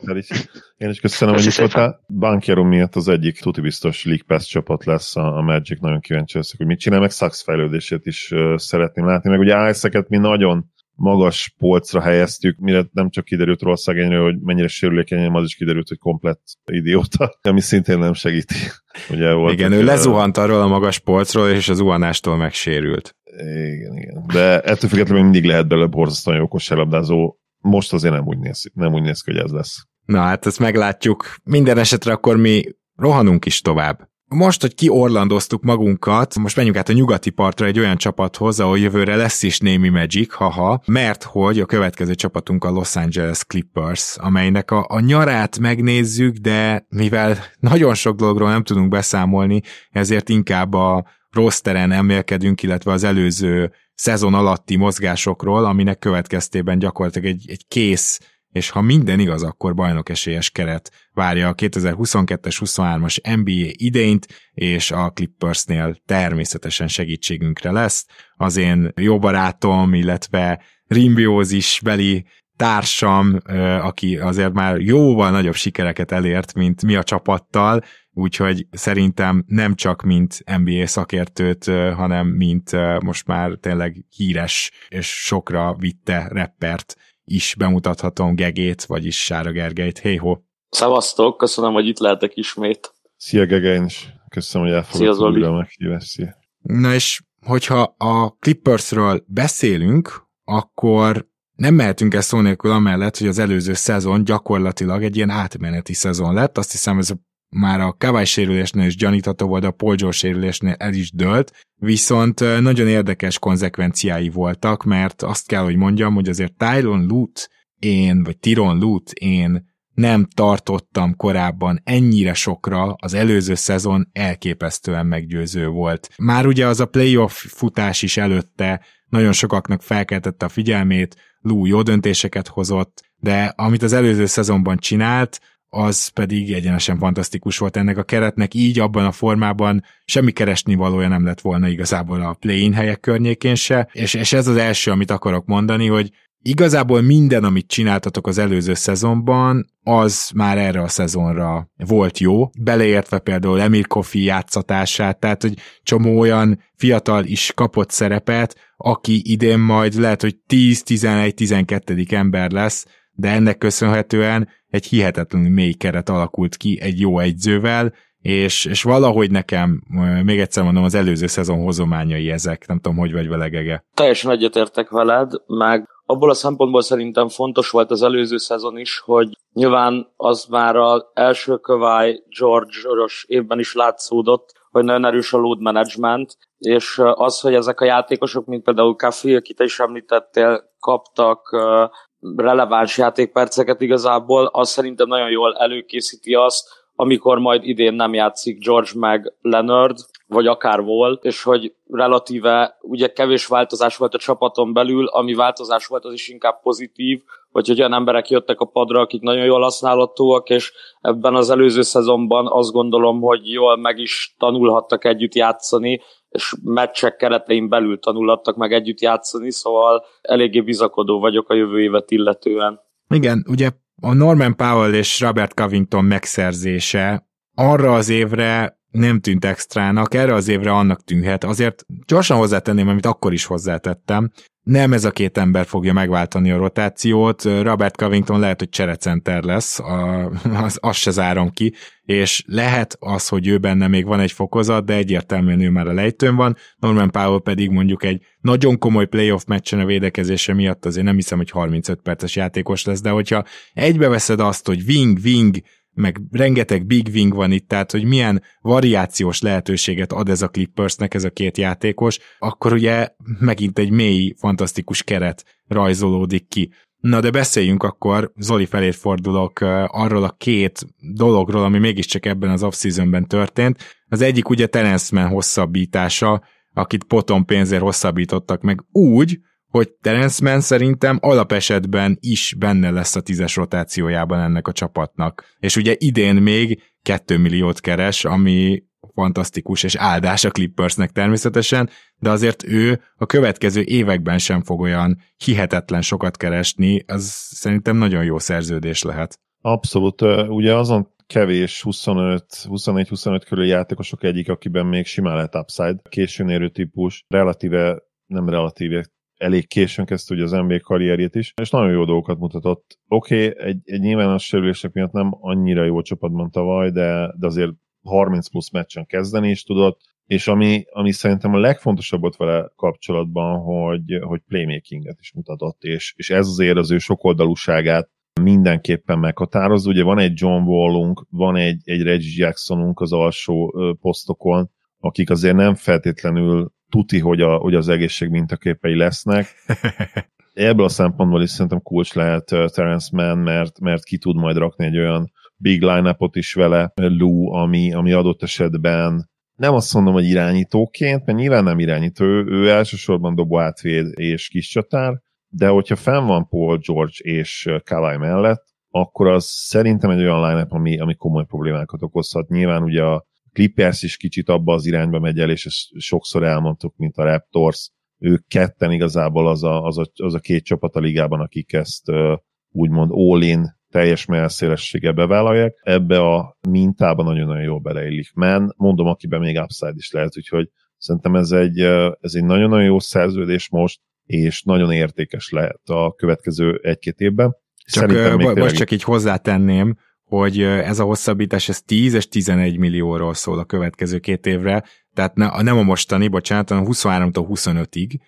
Én is köszönöm, hogy itt voltál. Bankiero miatt az egyik tuti biztos League Pass csapat lesz a, a Magic, nagyon kíváncsi leszek, hogy mit csinál, meg Saks fejlődését is uh, szeretném látni, meg ugye ice mi nagyon magas polcra helyeztük, mire nem csak kiderült róla szegényről, hogy mennyire sérülékeny, az is kiderült, hogy komplett idióta, ami szintén nem segíti. Ugye volt igen, ő lezuhant arról a magas polcról, és az zuhanástól megsérült. Igen, igen. De ettől függetlenül mindig lehet belőle borzasztóan jó kosárlabdázó. Most azért nem úgy néz, nem úgy néz ki, hogy ez lesz. Na hát ezt meglátjuk. Minden esetre akkor mi rohanunk is tovább. Most, hogy kiorlandoztuk magunkat, most menjünk át a nyugati partra egy olyan csapathoz, ahol jövőre lesz is némi Magic, haha, mert hogy a következő csapatunk a Los Angeles Clippers, amelynek a, a nyarát megnézzük, de mivel nagyon sok dologról nem tudunk beszámolni, ezért inkább a rosteren emelkedünk, illetve az előző szezon alatti mozgásokról, aminek következtében gyakorlatilag egy, egy kész és ha minden igaz, akkor bajnok esélyes keret várja a 2022-es 23-as NBA idényt, és a Clippersnél természetesen segítségünkre lesz. Az én jó barátom, illetve rimbiózis beli társam, aki azért már jóval nagyobb sikereket elért, mint mi a csapattal, úgyhogy szerintem nem csak mint NBA szakértőt, hanem mint most már tényleg híres és sokra vitte reppert is bemutathatom Gegét, vagyis Sára Gergelyt. Hey ho! Szevasztok, köszönöm, hogy itt lehetek ismét. Szia Gege, is köszönöm, hogy elfogadtad újra a meghívást. Na és hogyha a Clippersről beszélünk, akkor nem mehetünk el szó nélkül amellett, hogy az előző szezon gyakorlatilag egy ilyen átmeneti szezon lett. Azt hiszem, ez a már a Kawai sérülésnél is gyanítható volt, a Paul sérülésnél el is dölt, viszont nagyon érdekes konzekvenciái voltak, mert azt kell, hogy mondjam, hogy azért Tyron Lut én, vagy Tiron Lut én nem tartottam korábban ennyire sokra, az előző szezon elképesztően meggyőző volt. Már ugye az a playoff futás is előtte nagyon sokaknak felkeltette a figyelmét, Lou jó döntéseket hozott, de amit az előző szezonban csinált, az pedig egyenesen fantasztikus volt ennek a keretnek, így abban a formában semmi keresni valója nem lett volna igazából a play-in helyek környékén se, és, és ez az első, amit akarok mondani, hogy igazából minden, amit csináltatok az előző szezonban, az már erre a szezonra volt jó, beleértve például Emir Kofi játszatását, tehát hogy csomó olyan fiatal is kapott szerepet, aki idén majd lehet, hogy 10-11-12. ember lesz, de ennek köszönhetően egy hihetetlenül mély keret alakult ki egy jó egyzővel, és, és valahogy nekem, még egyszer mondom, az előző szezon hozományai ezek, nem tudom, hogy vagy vele, Gege. Teljesen egyetértek veled, meg abból a szempontból szerintem fontos volt az előző szezon is, hogy nyilván az már az első kövály George-os évben is látszódott, hogy nagyon erős a load management, és az, hogy ezek a játékosok, mint például Kaffi, akit te is említettél, kaptak releváns játékperceket igazából, az szerintem nagyon jól előkészíti azt, amikor majd idén nem játszik George meg Leonard, vagy akár volt, és hogy relatíve ugye kevés változás volt a csapaton belül, ami változás volt, az is inkább pozitív, vagy hogy olyan emberek jöttek a padra, akik nagyon jól használhatóak, és ebben az előző szezonban azt gondolom, hogy jól meg is tanulhattak együtt játszani, és meccsek keretein belül tanulhattak meg együtt játszani, szóval eléggé bizakodó vagyok a jövő évet illetően. Igen, ugye a Norman Powell és Robert Covington megszerzése arra az évre nem tűnt extrának, erre az évre annak tűnhet. Azért gyorsan hozzátenném, amit akkor is hozzátettem. Nem ez a két ember fogja megváltani a rotációt, Robert Covington lehet, hogy cserecenter lesz, a, az, azt se zárom ki, és lehet az, hogy ő benne még van egy fokozat, de egyértelműen ő már a lejtőn van, Norman Powell pedig mondjuk egy nagyon komoly playoff meccsen a védekezése miatt azért nem hiszem, hogy 35 perces játékos lesz, de hogyha egybeveszed azt, hogy wing, wing, meg rengeteg big wing van itt, tehát hogy milyen variációs lehetőséget ad ez a Clippersnek ez a két játékos, akkor ugye megint egy mély, fantasztikus keret rajzolódik ki. Na de beszéljünk akkor, Zoli felé fordulok arról a két dologról, ami mégiscsak ebben az off-seasonben történt. Az egyik ugye Terence hosszabbítása, akit potom pénzért hosszabbítottak meg úgy, hogy Terence Mann szerintem alapesetben is benne lesz a tízes rotációjában ennek a csapatnak. És ugye idén még 2 milliót keres, ami fantasztikus és áldás a Clippersnek természetesen, de azért ő a következő években sem fog olyan hihetetlen sokat keresni, az szerintem nagyon jó szerződés lehet. Abszolút, ugye azon kevés 25, 24-25 körül játékosok egyik, akiben még simán lehet upside, későn érő típus, relatíve, nem relatíve, elég későn kezdte ugye az NBA karrierjét is, és nagyon jó dolgokat mutatott. Oké, okay, egy, egy nyilvános sérülések miatt nem annyira jó csapatban tavaly, de, de azért 30 plusz meccsen kezdeni is tudott, és ami, ami szerintem a legfontosabb volt vele kapcsolatban, hogy, hogy playmakinget is mutatott, és, és ez azért az ő sokoldalúságát mindenképpen meghatároz. Ugye van egy John Wallunk, van egy, egy Reggie Jacksonunk az alsó posztokon, akik azért nem feltétlenül tuti, hogy, a, hogy az egészség mintaképei lesznek. Ebből a szempontból is szerintem kulcs lehet Terence Mann, mert, mert ki tud majd rakni egy olyan big line is vele, Lou, ami, ami adott esetben nem azt mondom, hogy irányítóként, mert nyilván nem irányító, ő, ő elsősorban dobó átvéd és kis csatár, de hogyha fenn van Paul George és Kawai mellett, akkor az szerintem egy olyan line ami, ami komoly problémákat okozhat. Nyilván ugye a Clippers is kicsit abba az irányba megy el, és ezt sokszor elmondtuk, mint a Raptors, ők ketten igazából az a, az a, az a két csapat a ligában, akik ezt úgymond all-in teljes melszélessége bevállalják. Ebbe a mintában nagyon-nagyon jól beleillik. Men, mondom, akiben még upside is lehet, úgyhogy szerintem ez egy, ez egy nagyon-nagyon jó szerződés most, és nagyon értékes lehet a következő egy-két évben. Csak, uh, most csak így hozzátenném, hogy ez a hosszabbítás, ez 10 és 11 millióról szól a következő két évre, tehát ne, nem a mostani, bocsánat, hanem 23-tól 25-ig,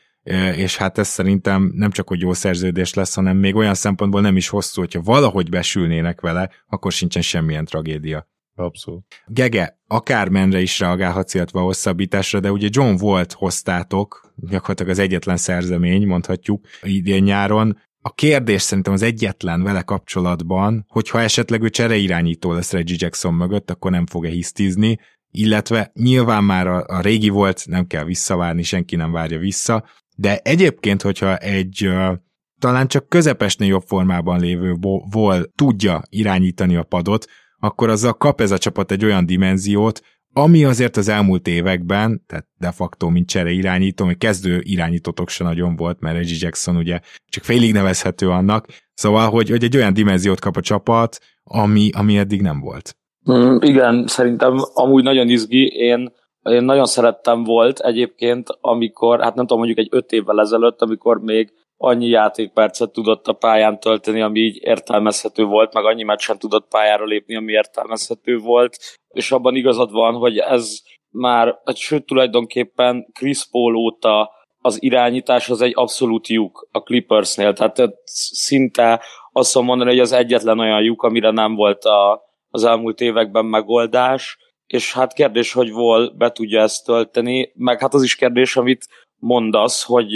és hát ez szerintem nem csak, hogy jó szerződés lesz, hanem még olyan szempontból nem is hosszú, hogyha valahogy besülnének vele, akkor sincsen semmilyen tragédia. Abszolút. Gege, akármenre is reagálhatsz, illetve a hosszabbításra, de ugye John Volt hoztátok, gyakorlatilag az egyetlen szerzemény, mondhatjuk, idén nyáron, a kérdés szerintem az egyetlen vele kapcsolatban, hogyha esetleg ő csereirányító lesz Reggie Jackson mögött, akkor nem fog-e hisztizni, illetve nyilván már a, a régi volt, nem kell visszavárni, senki nem várja vissza, de egyébként, hogyha egy uh, talán csak közepesnél jobb formában lévő vol tudja irányítani a padot, akkor azzal kap ez a csapat egy olyan dimenziót, ami azért az elmúlt években, tehát de facto mint csere irányító, hogy kezdő irányítótok se nagyon volt, mert Reggie Jackson ugye csak félig nevezhető annak, szóval, hogy, hogy egy olyan dimenziót kap a csapat, ami, ami eddig nem volt. Mm, igen, szerintem amúgy nagyon izgi, én én nagyon szerettem volt egyébként, amikor, hát nem tudom, mondjuk egy öt évvel ezelőtt, amikor még annyi játékpercet tudott a pályán tölteni, ami így értelmezhető volt, meg annyi meccsen tudott pályára lépni, ami értelmezhető volt, és abban igazad van, hogy ez már, hát sőt tulajdonképpen Chris Paul óta az irányítás az egy abszolút lyuk a Clippersnél, tehát szinte azt mondani, hogy az egyetlen olyan lyuk, amire nem volt a, az elmúlt években megoldás, és hát kérdés, hogy vol be tudja ezt tölteni, meg hát az is kérdés, amit mondasz, hogy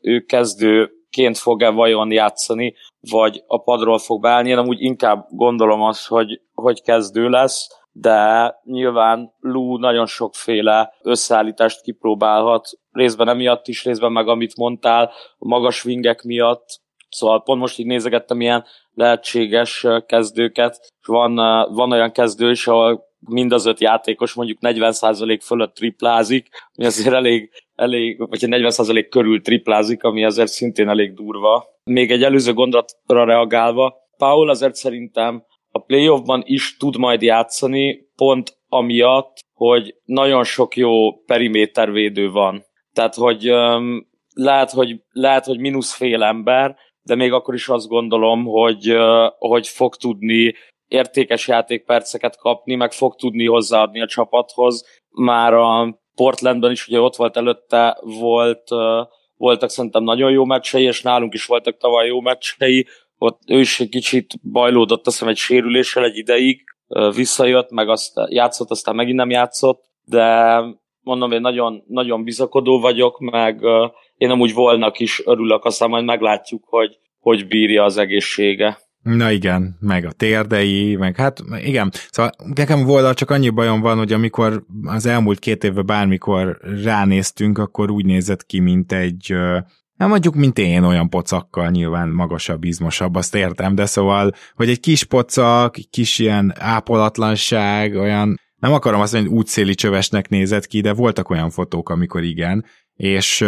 ő kezdőként fog-e vajon játszani, vagy a padról fog beállni. Én amúgy inkább gondolom azt, hogy, hogy kezdő lesz, de nyilván Lou nagyon sokféle összeállítást kipróbálhat, részben emiatt is, részben meg amit mondtál, a magas wingek miatt, Szóval pont most így nézegettem ilyen lehetséges kezdőket, és van, van olyan kezdő is, ahol mind az öt játékos mondjuk 40% fölött triplázik, ami azért elég, elég vagy 40% körül triplázik, ami azért szintén elég durva. Még egy előző gondolatra reagálva, Paul azért szerintem a playoffban is tud majd játszani, pont amiatt, hogy nagyon sok jó perimétervédő van. Tehát, hogy um, lehet, hogy, lehet, hogy mínusz fél ember, de még akkor is azt gondolom, hogy, hogy fog tudni értékes játékperceket kapni, meg fog tudni hozzáadni a csapathoz. Már a Portlandben is ugye ott volt előtte, volt, voltak szerintem nagyon jó meccsei, és nálunk is voltak tavaly jó meccsei, ott ő is egy kicsit bajlódott, azt hiszem egy sérüléssel egy ideig, visszajött, meg azt játszott, aztán megint nem játszott, de mondom, én nagyon, nagyon bizakodó vagyok, meg én amúgy volnak is örülök, aztán majd meglátjuk, hogy hogy bírja az egészsége. Na igen, meg a térdei, meg hát igen. Szóval nekem volna csak annyi bajom van, hogy amikor az elmúlt két évben bármikor ránéztünk, akkor úgy nézett ki, mint egy nem mondjuk, mint én, olyan pocakkal, nyilván magasabb, izmosabb, azt értem, de szóval, hogy egy kis pocak, kis ilyen ápolatlanság, olyan, nem akarom azt mondani, hogy útszéli csövesnek nézett ki, de voltak olyan fotók, amikor igen, és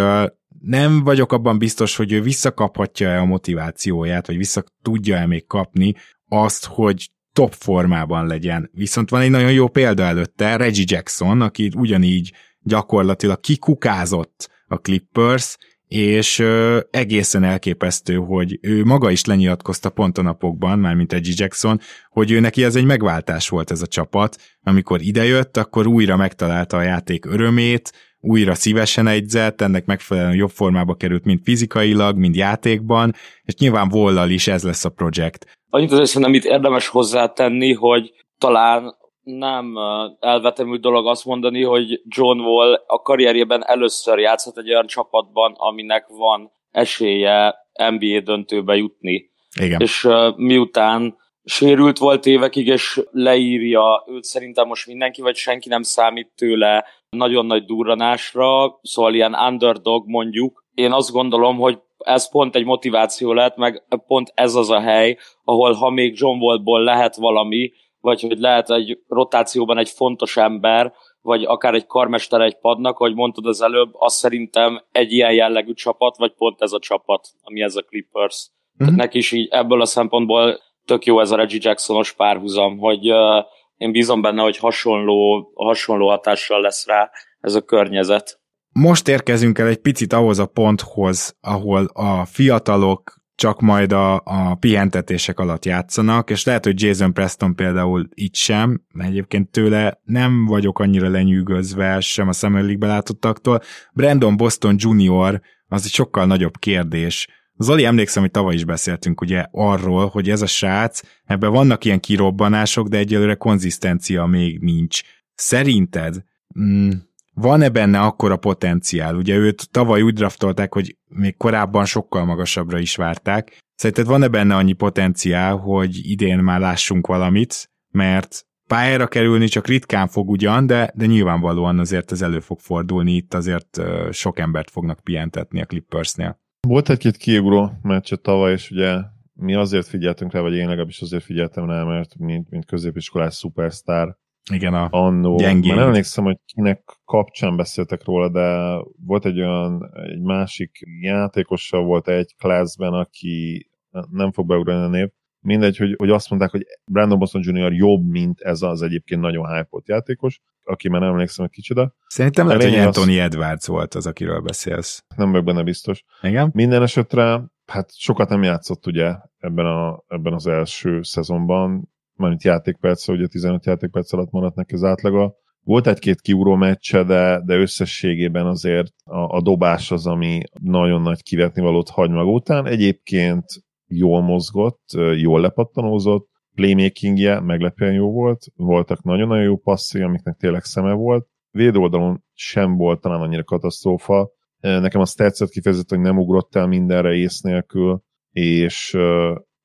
nem vagyok abban biztos, hogy ő visszakaphatja-e a motivációját, vagy vissza tudja-e még kapni azt, hogy top formában legyen. Viszont van egy nagyon jó példa előtte, Reggie Jackson, aki ugyanígy gyakorlatilag kikukázott a Clippers, és egészen elképesztő, hogy ő maga is lenyilatkozta pont a napokban, mármint egy Jackson, hogy ő neki ez egy megváltás volt ez a csapat, amikor idejött, akkor újra megtalálta a játék örömét, újra szívesen egyzett, ennek megfelelően jobb formába került, mind fizikailag, mind játékban, és nyilván Vollal is ez lesz a projekt. Annyit azért szerintem itt érdemes hozzátenni, hogy talán nem elvetemült dolog azt mondani, hogy John Wall a karrierjében először játszhat egy olyan csapatban, aminek van esélye NBA döntőbe jutni. Igen. És uh, miután sérült volt évekig, és leírja őt szerintem most mindenki, vagy senki nem számít tőle nagyon nagy durranásra, szóval ilyen underdog mondjuk. Én azt gondolom, hogy ez pont egy motiváció lehet, meg pont ez az a hely, ahol ha még John Wallból lehet valami, vagy hogy lehet egy rotációban egy fontos ember, vagy akár egy karmester egy padnak, ahogy mondtad az előbb, az szerintem egy ilyen jellegű csapat, vagy pont ez a csapat, ami ez a Clippers. Uh-huh. Tehát mhm. neki is így ebből a szempontból tök jó ez a Reggie Jacksonos párhuzam, hogy uh, én bízom benne, hogy hasonló, hasonló hatással lesz rá ez a környezet. Most érkezünk el egy picit ahhoz a ponthoz, ahol a fiatalok csak majd a, a pihentetések alatt játszanak, és lehet, hogy Jason Preston például itt sem, egyébként tőle nem vagyok annyira lenyűgözve sem a Summer League belátottaktól. Brandon Boston Jr. az egy sokkal nagyobb kérdés. Zoli, emlékszem, hogy tavaly is beszéltünk ugye arról, hogy ez a srác, ebben vannak ilyen kirobbanások, de egyelőre konzisztencia még nincs. Szerinted mm, van-e benne akkora potenciál? Ugye őt tavaly úgy draftolták, hogy még korábban sokkal magasabbra is várták. Szerinted van-e benne annyi potenciál, hogy idén már lássunk valamit, mert pályára kerülni csak ritkán fog ugyan, de, de nyilvánvalóan azért ez elő fog fordulni, itt azért sok embert fognak pihentetni a Clippersnél. Volt egy-két kiugró meccse tavaly, és ugye mi azért figyeltünk rá, vagy én legalábbis azért figyeltem rá, mert mint, mint középiskolás szupersztár igen, a annó. Gyengén. Már nem emlékszem, hogy kinek kapcsán beszéltek róla, de volt egy olyan, egy másik játékossal volt egy classben, aki nem fog beugrani a név, mindegy, hogy, hogy azt mondták, hogy Brandon Boston Jr. jobb, mint ez az egyébként nagyon hype játékos, aki már nem emlékszem, hogy kicsoda. Szerintem lehet, hogy Anthony az... Edwards volt az, akiről beszélsz. Nem vagyok benne biztos. Igen? Minden esetre, hát sokat nem játszott ugye ebben, a, ebben az első szezonban, mármint játékperc, ugye 15 játékperc alatt maradt neki az átlaga. Volt egy-két kiúró meccse, de, de összességében azért a, a dobás az, ami nagyon nagy kivetni valót hagy maga után. Egyébként jól mozgott, jól lepattanózott, playmakingje meglepően jó volt, voltak nagyon-nagyon jó passzai, amiknek tényleg szeme volt. Védóldalon sem volt talán annyira katasztrófa. Nekem azt tetszett kifejezetten, hogy nem ugrott el mindenre ész nélkül, és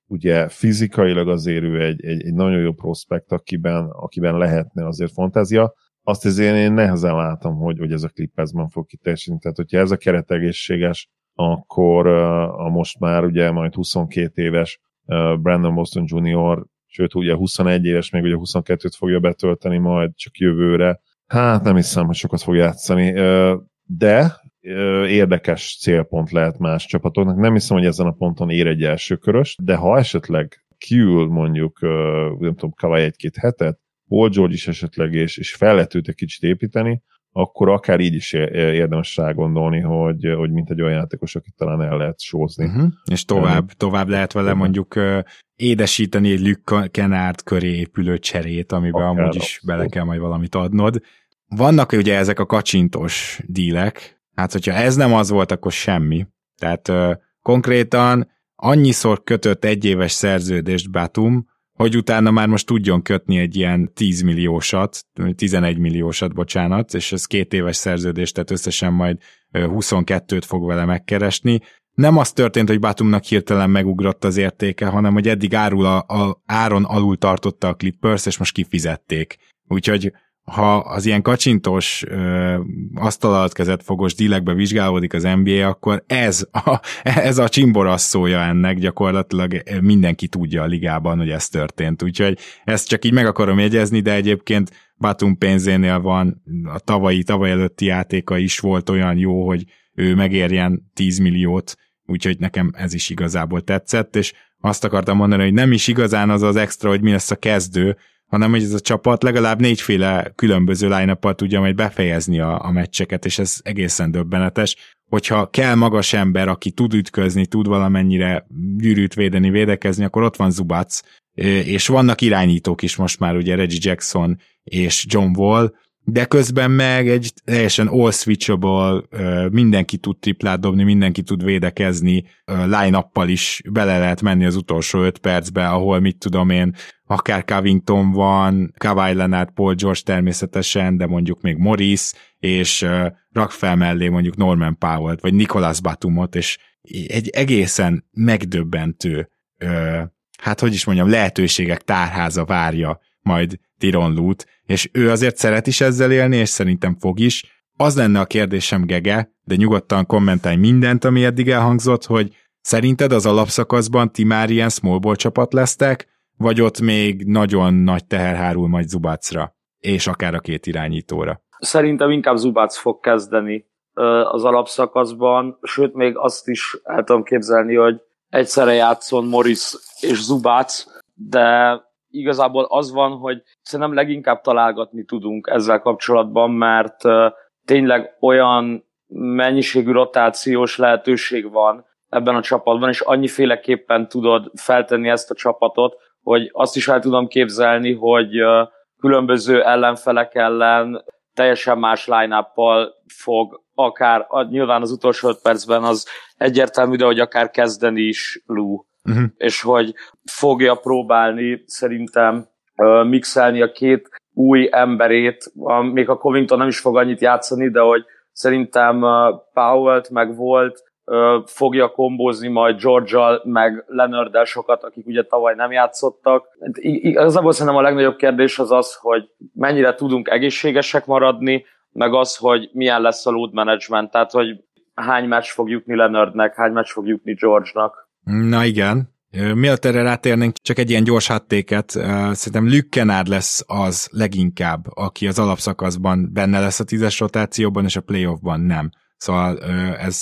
ugye fizikailag azért ő egy, egy, egy nagyon jó prospekt, akiben, akiben lehetne azért fantázia. Azt azért én nehezen látom, hogy, hogy ez a Clippersben fog kiteljesíteni. Tehát, hogyha ez a keret egészséges, akkor a most már ugye majd 22 éves Brandon Boston Jr., sőt ugye 21 éves, még ugye 22-t fogja betölteni majd csak jövőre. Hát nem hiszem, hogy sokat fog játszani, de érdekes célpont lehet más csapatoknak. Nem hiszem, hogy ezen a ponton ér egy első körös, de ha esetleg kiül mondjuk, nem tudom, Kawai egy-két hetet, Paul George is esetleg, és, és fel lehet őt egy kicsit építeni, akkor akár így is érdemes rá gondolni, hogy, hogy mint egy olyan játékos, akit talán el lehet sózni. Uh-huh. És tovább, tovább lehet vele mondjuk édesíteni egy Luke Kennard köré épülő cserét, amiben akár amúgy is abszolút. bele kell majd valamit adnod. Vannak ugye ezek a kacsintos dílek, hát hogyha ez nem az volt, akkor semmi. Tehát uh, konkrétan annyiszor kötött egy éves szerződést Batum, hogy utána már most tudjon kötni egy ilyen 10 milliósat, 11 milliósat, bocsánat, és ez két éves szerződés, tehát összesen majd 22-t fog vele megkeresni. Nem az történt, hogy Batumnak hirtelen megugrott az értéke, hanem hogy eddig árul a, a, áron alul tartotta a Clippers, és most kifizették. Úgyhogy ha az ilyen kacsintós, asztal alatt kezett fogos dílekbe vizsgálódik az NBA, akkor ez a, ez a csimborasszója ennek gyakorlatilag mindenki tudja a ligában, hogy ez történt. Úgyhogy ezt csak így meg akarom jegyezni, de egyébként Batum pénzénél van, a tavalyi, tavaly előtti játéka is volt olyan jó, hogy ő megérjen 10 milliót, úgyhogy nekem ez is igazából tetszett, és azt akartam mondani, hogy nem is igazán az az extra, hogy mi lesz a kezdő, hanem hogy ez a csapat legalább négyféle különböző line tudja majd befejezni a, a meccseket, és ez egészen döbbenetes. Hogyha kell magas ember, aki tud ütközni, tud valamennyire gyűrűt védeni, védekezni, akkor ott van Zubac, és vannak irányítók is most már, ugye Reggie Jackson és John Wall, de közben meg egy teljesen all switchable, mindenki tud triplát dobni, mindenki tud védekezni, line is bele lehet menni az utolsó öt percbe, ahol mit tudom én, akár Covington van, Kawhi Leonard, Paul George természetesen, de mondjuk még Morris, és rak fel mellé mondjuk Norman Powell-t, vagy Nicholas Batumot, és egy egészen megdöbbentő, hát hogy is mondjam, lehetőségek tárháza várja majd Tiron Lut, és ő azért szeret is ezzel élni, és szerintem fog is. Az lenne a kérdésem, Gege, de nyugodtan kommentálj mindent, ami eddig elhangzott, hogy szerinted az alapszakaszban ti már ilyen small csapat lesztek, vagy ott még nagyon nagy teher hárul majd Zubacra, és akár a két irányítóra? Szerintem inkább Zubac fog kezdeni az alapszakaszban, sőt még azt is el tudom képzelni, hogy egyszerre játszon Morris és Zubac, de igazából az van, hogy szerintem leginkább találgatni tudunk ezzel kapcsolatban, mert tényleg olyan mennyiségű rotációs lehetőség van ebben a csapatban, és annyiféleképpen tudod feltenni ezt a csapatot, hogy azt is el tudom képzelni, hogy különböző ellenfelek ellen teljesen más line fog akár, nyilván az utolsó öt percben az egyértelmű, de hogy akár kezdeni is Lou uh-huh. és hogy fogja próbálni szerintem mixelni a két új emberét, még a Covington nem is fog annyit játszani, de hogy szerintem Powell-t meg volt, fogja kombózni majd George-al, meg leonard sokat, akik ugye tavaly nem játszottak. Igazából szerintem a legnagyobb kérdés az az, hogy mennyire tudunk egészségesek maradni, meg az, hogy milyen lesz a load management, tehát hogy hány meccs fog jutni Leonardnek, hány meccs fog jutni George-nak. Na igen. Mielőtt erre rátérnénk, csak egy ilyen gyors hattéket, szerintem Lükkenár lesz az leginkább, aki az alapszakaszban benne lesz a tízes rotációban, és a playoffban nem. Szóval ez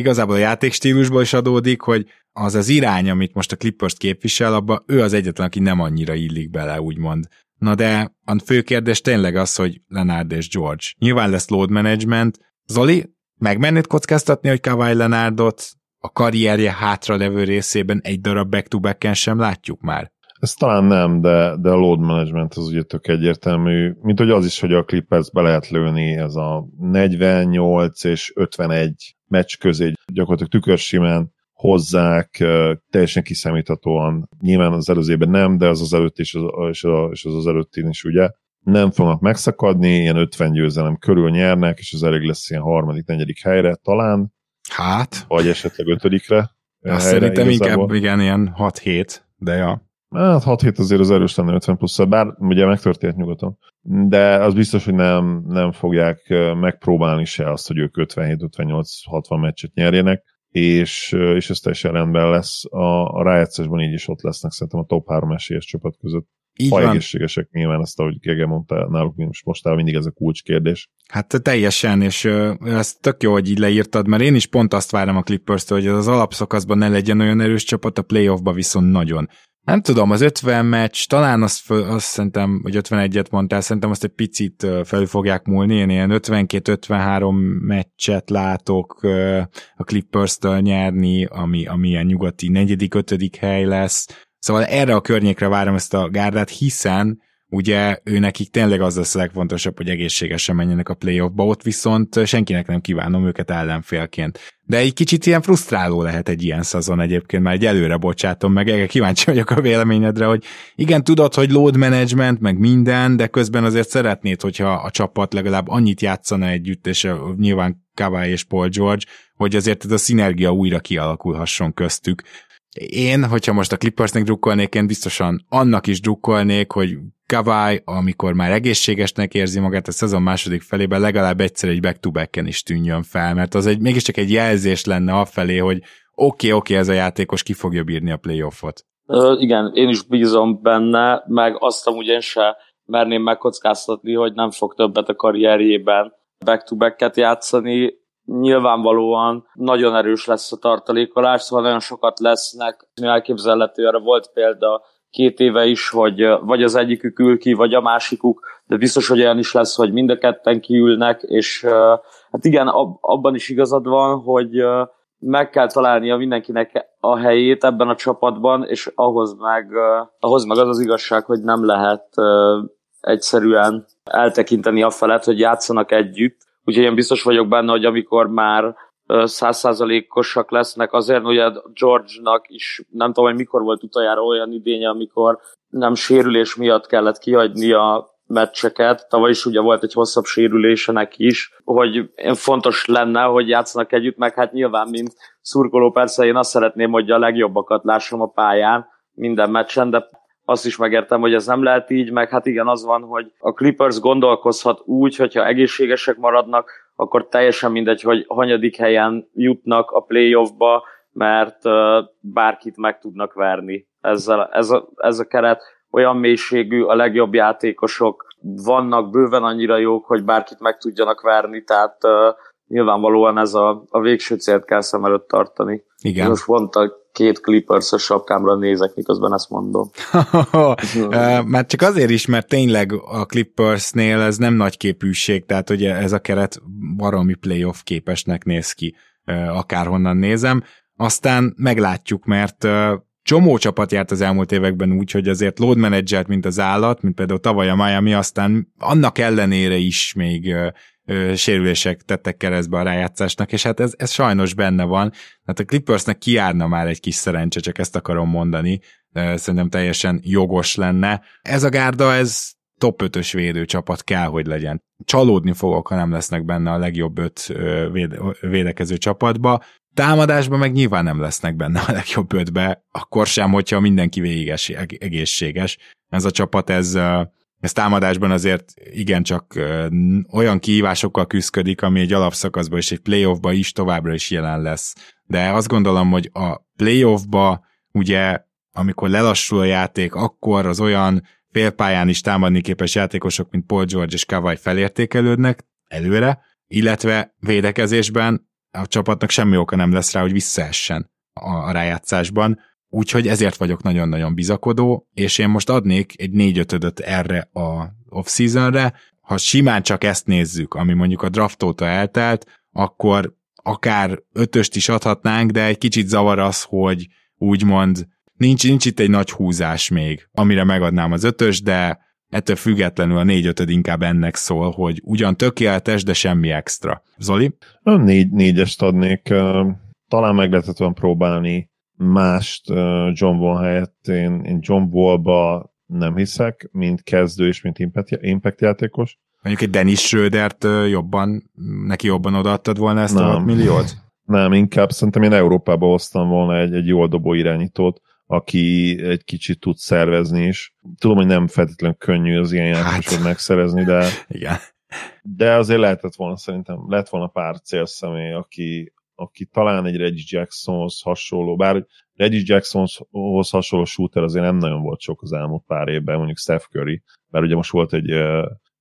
igazából a játékstílusból is adódik, hogy az az irány, amit most a Clippers képvisel, abban ő az egyetlen, aki nem annyira illik bele, úgymond. Na de a fő kérdés tényleg az, hogy Leonard és George. Nyilván lesz load management. Zoli, megmennéd kockáztatni, hogy Kawhi Leonardot a karrierje hátra levő részében egy darab back-to-back-en sem látjuk már. Ez talán nem, de, de a load management az ugye tök egyértelmű, mint hogy az is, hogy a Clippers be lehet lőni, ez a 48 és 51 meccs közé gyakorlatilag tükörsimán hozzák, teljesen kiszámíthatóan, nyilván az előzőben nem, de az az előtt is, és az, és az, az előttén is ugye, nem fognak megszakadni, ilyen 50 győzelem körül nyernek, és az elég lesz ilyen harmadik, negyedik helyre talán, Hát. Vagy esetleg ötödikre. Azt szerintem igazából. inkább igen, ilyen 6-7, de ja. Hát 6-7 azért az erős lenne 50 plusz, bár ugye megtörtént nyugaton. De az biztos, hogy nem, nem fogják megpróbálni se azt, hogy ők 57-58-60 meccset nyerjenek, és, és ez teljesen rendben lesz. A, a rájátszásban így is ott lesznek szerintem a top 3 esélyes csapat között. Így ha van. egészségesek nyilván ezt, ahogy Gege mondta, náluk most mostában mindig ez a kulcskérdés. Hát teljesen, és ez tök jó, hogy így leírtad, mert én is pont azt várom a clippers hogy az alapszakaszban ne legyen olyan erős csapat, a playoffba viszont nagyon. Nem tudom, az 50 meccs, talán azt, föl, azt szerintem, hogy 51-et mondtál, szerintem azt egy picit felül fogják múlni, én ilyen 52-53 meccset látok a Clippers-től nyerni, ami, ami ilyen nyugati negyedik, ötödik hely lesz. Szóval erre a környékre várom ezt a gárdát, hiszen ugye ő nekik tényleg az lesz a legfontosabb, hogy egészségesen menjenek a playoffba, ott viszont senkinek nem kívánom őket ellenfélként. De egy kicsit ilyen frusztráló lehet egy ilyen szezon egyébként, már egy előre bocsátom meg, erre kíváncsi vagyok a véleményedre, hogy igen, tudod, hogy load management, meg minden, de közben azért szeretnéd, hogyha a csapat legalább annyit játszana együtt, és nyilván Kawai és Paul George, hogy azért ez a szinergia újra kialakulhasson köztük. Én, hogyha most a Clippersnek drukkolnék, én biztosan annak is drukkolnék, hogy Kawai, amikor már egészségesnek érzi magát a szezon második felében, legalább egyszer egy back-to-back-en is tűnjön fel, mert az egy, mégiscsak egy jelzés lenne afelé, hogy oké, okay, oké, okay, ez a játékos ki fogja bírni a playoffot. Ö, igen, én is bízom benne, meg azt amúgy én se merném megkockáztatni, hogy nem fog többet a karrierjében back-to-back-et játszani. Nyilvánvalóan nagyon erős lesz a tartalékolás, szóval nagyon sokat lesznek. Elképzelhető, arra volt példa két éve is, hogy vagy az egyikük ül ki, vagy a másikuk, de biztos, hogy olyan is lesz, hogy mind a ketten kiülnek, és hát igen, abban is igazad van, hogy meg kell találnia mindenkinek a helyét ebben a csapatban, és ahhoz meg, ahhoz meg az az igazság, hogy nem lehet egyszerűen eltekinteni a felett, hogy játszanak együtt. Úgyhogy én biztos vagyok benne, hogy amikor már százszázalékosak lesznek, azért ugye George-nak is nem tudom, hogy mikor volt utoljára olyan idénye, amikor nem sérülés miatt kellett kihagyni a meccseket, tavaly is ugye volt egy hosszabb sérülésenek is, hogy fontos lenne, hogy játszanak együtt, meg hát nyilván, mint szurkoló persze én azt szeretném, hogy a legjobbakat lássam a pályán minden meccsen, de azt is megértem, hogy ez nem lehet így, meg hát igen, az van, hogy a Clippers gondolkozhat úgy, hogyha egészségesek maradnak, akkor teljesen mindegy, hogy hanyadik helyen jutnak a playoffba, mert bárkit meg tudnak verni. Ezzel, ez, a, ez a keret olyan mélységű, a legjobb játékosok vannak bőven annyira jók, hogy bárkit meg tudjanak verni, tehát uh, nyilvánvalóan ez a, a végső célt kell szem előtt tartani. Igen. Most mondta két clippers sapkámra nézek, miközben ezt mondom. Mert csak azért is, mert tényleg a Clippersnél ez nem nagy képűség, tehát ugye ez a keret baromi playoff képesnek néz ki, akárhonnan nézem. Aztán meglátjuk, mert csomó csapat járt az elmúlt években úgy, hogy azért load managert, mint az állat, mint például tavaly a Miami, aztán annak ellenére is még sérülések tettek keresztbe a rájátszásnak, és hát ez, ez sajnos benne van. Hát a Clippersnek kiárna már egy kis szerencse, csak ezt akarom mondani. Szerintem teljesen jogos lenne. Ez a gárda, ez top 5-ös védőcsapat kell, hogy legyen. Csalódni fogok, ha nem lesznek benne a legjobb öt véde, védekező csapatba. Támadásban meg nyilván nem lesznek benne a legjobb ötbe, akkor sem, hogyha mindenki végig egészséges. Ez a csapat, ez ez támadásban azért igencsak olyan kihívásokkal küzdik, ami egy alapszakaszban és egy playoffba is továbbra is jelen lesz. De azt gondolom, hogy a playoffba ugye, amikor lelassul a játék, akkor az olyan félpályán is támadni képes játékosok, mint Paul George és Kawai felértékelődnek előre, illetve védekezésben a csapatnak semmi oka nem lesz rá, hogy visszaessen a rájátszásban, Úgyhogy ezért vagyok nagyon-nagyon bizakodó, és én most adnék egy 4 5 erre a off-seasonre. Ha simán csak ezt nézzük, ami mondjuk a draft óta eltelt, akkor akár ötöst is adhatnánk, de egy kicsit zavar az, hogy úgymond nincs, nincs itt egy nagy húzás még, amire megadnám az ötös, de ettől függetlenül a négy ötöd inkább ennek szól, hogy ugyan tökéletes, de semmi extra. Zoli? A négy, négyest adnék. Talán meg lehetett próbálni mást John Wall helyett én, én John Wallba nem hiszek, mint kezdő és mint impact, impact játékos. Mondjuk egy Dennis Schrödert jobban, neki jobban odaadtad volna ezt nem. a 6 milliót? Nem, inkább szerintem én Európába hoztam volna egy, egy jól dobó irányítót, aki egy kicsit tud szervezni is. Tudom, hogy nem feltétlenül könnyű az ilyen játékosod hát. megszerezni, de, Igen. de azért lehetett volna szerintem, lett volna pár célszemély, aki, aki talán egy Reggie Jacksonhoz hasonló, bár Reggie Jacksonhoz hasonló shooter azért nem nagyon volt sok az elmúlt pár évben, mondjuk Steph Curry, bár ugye most volt egy,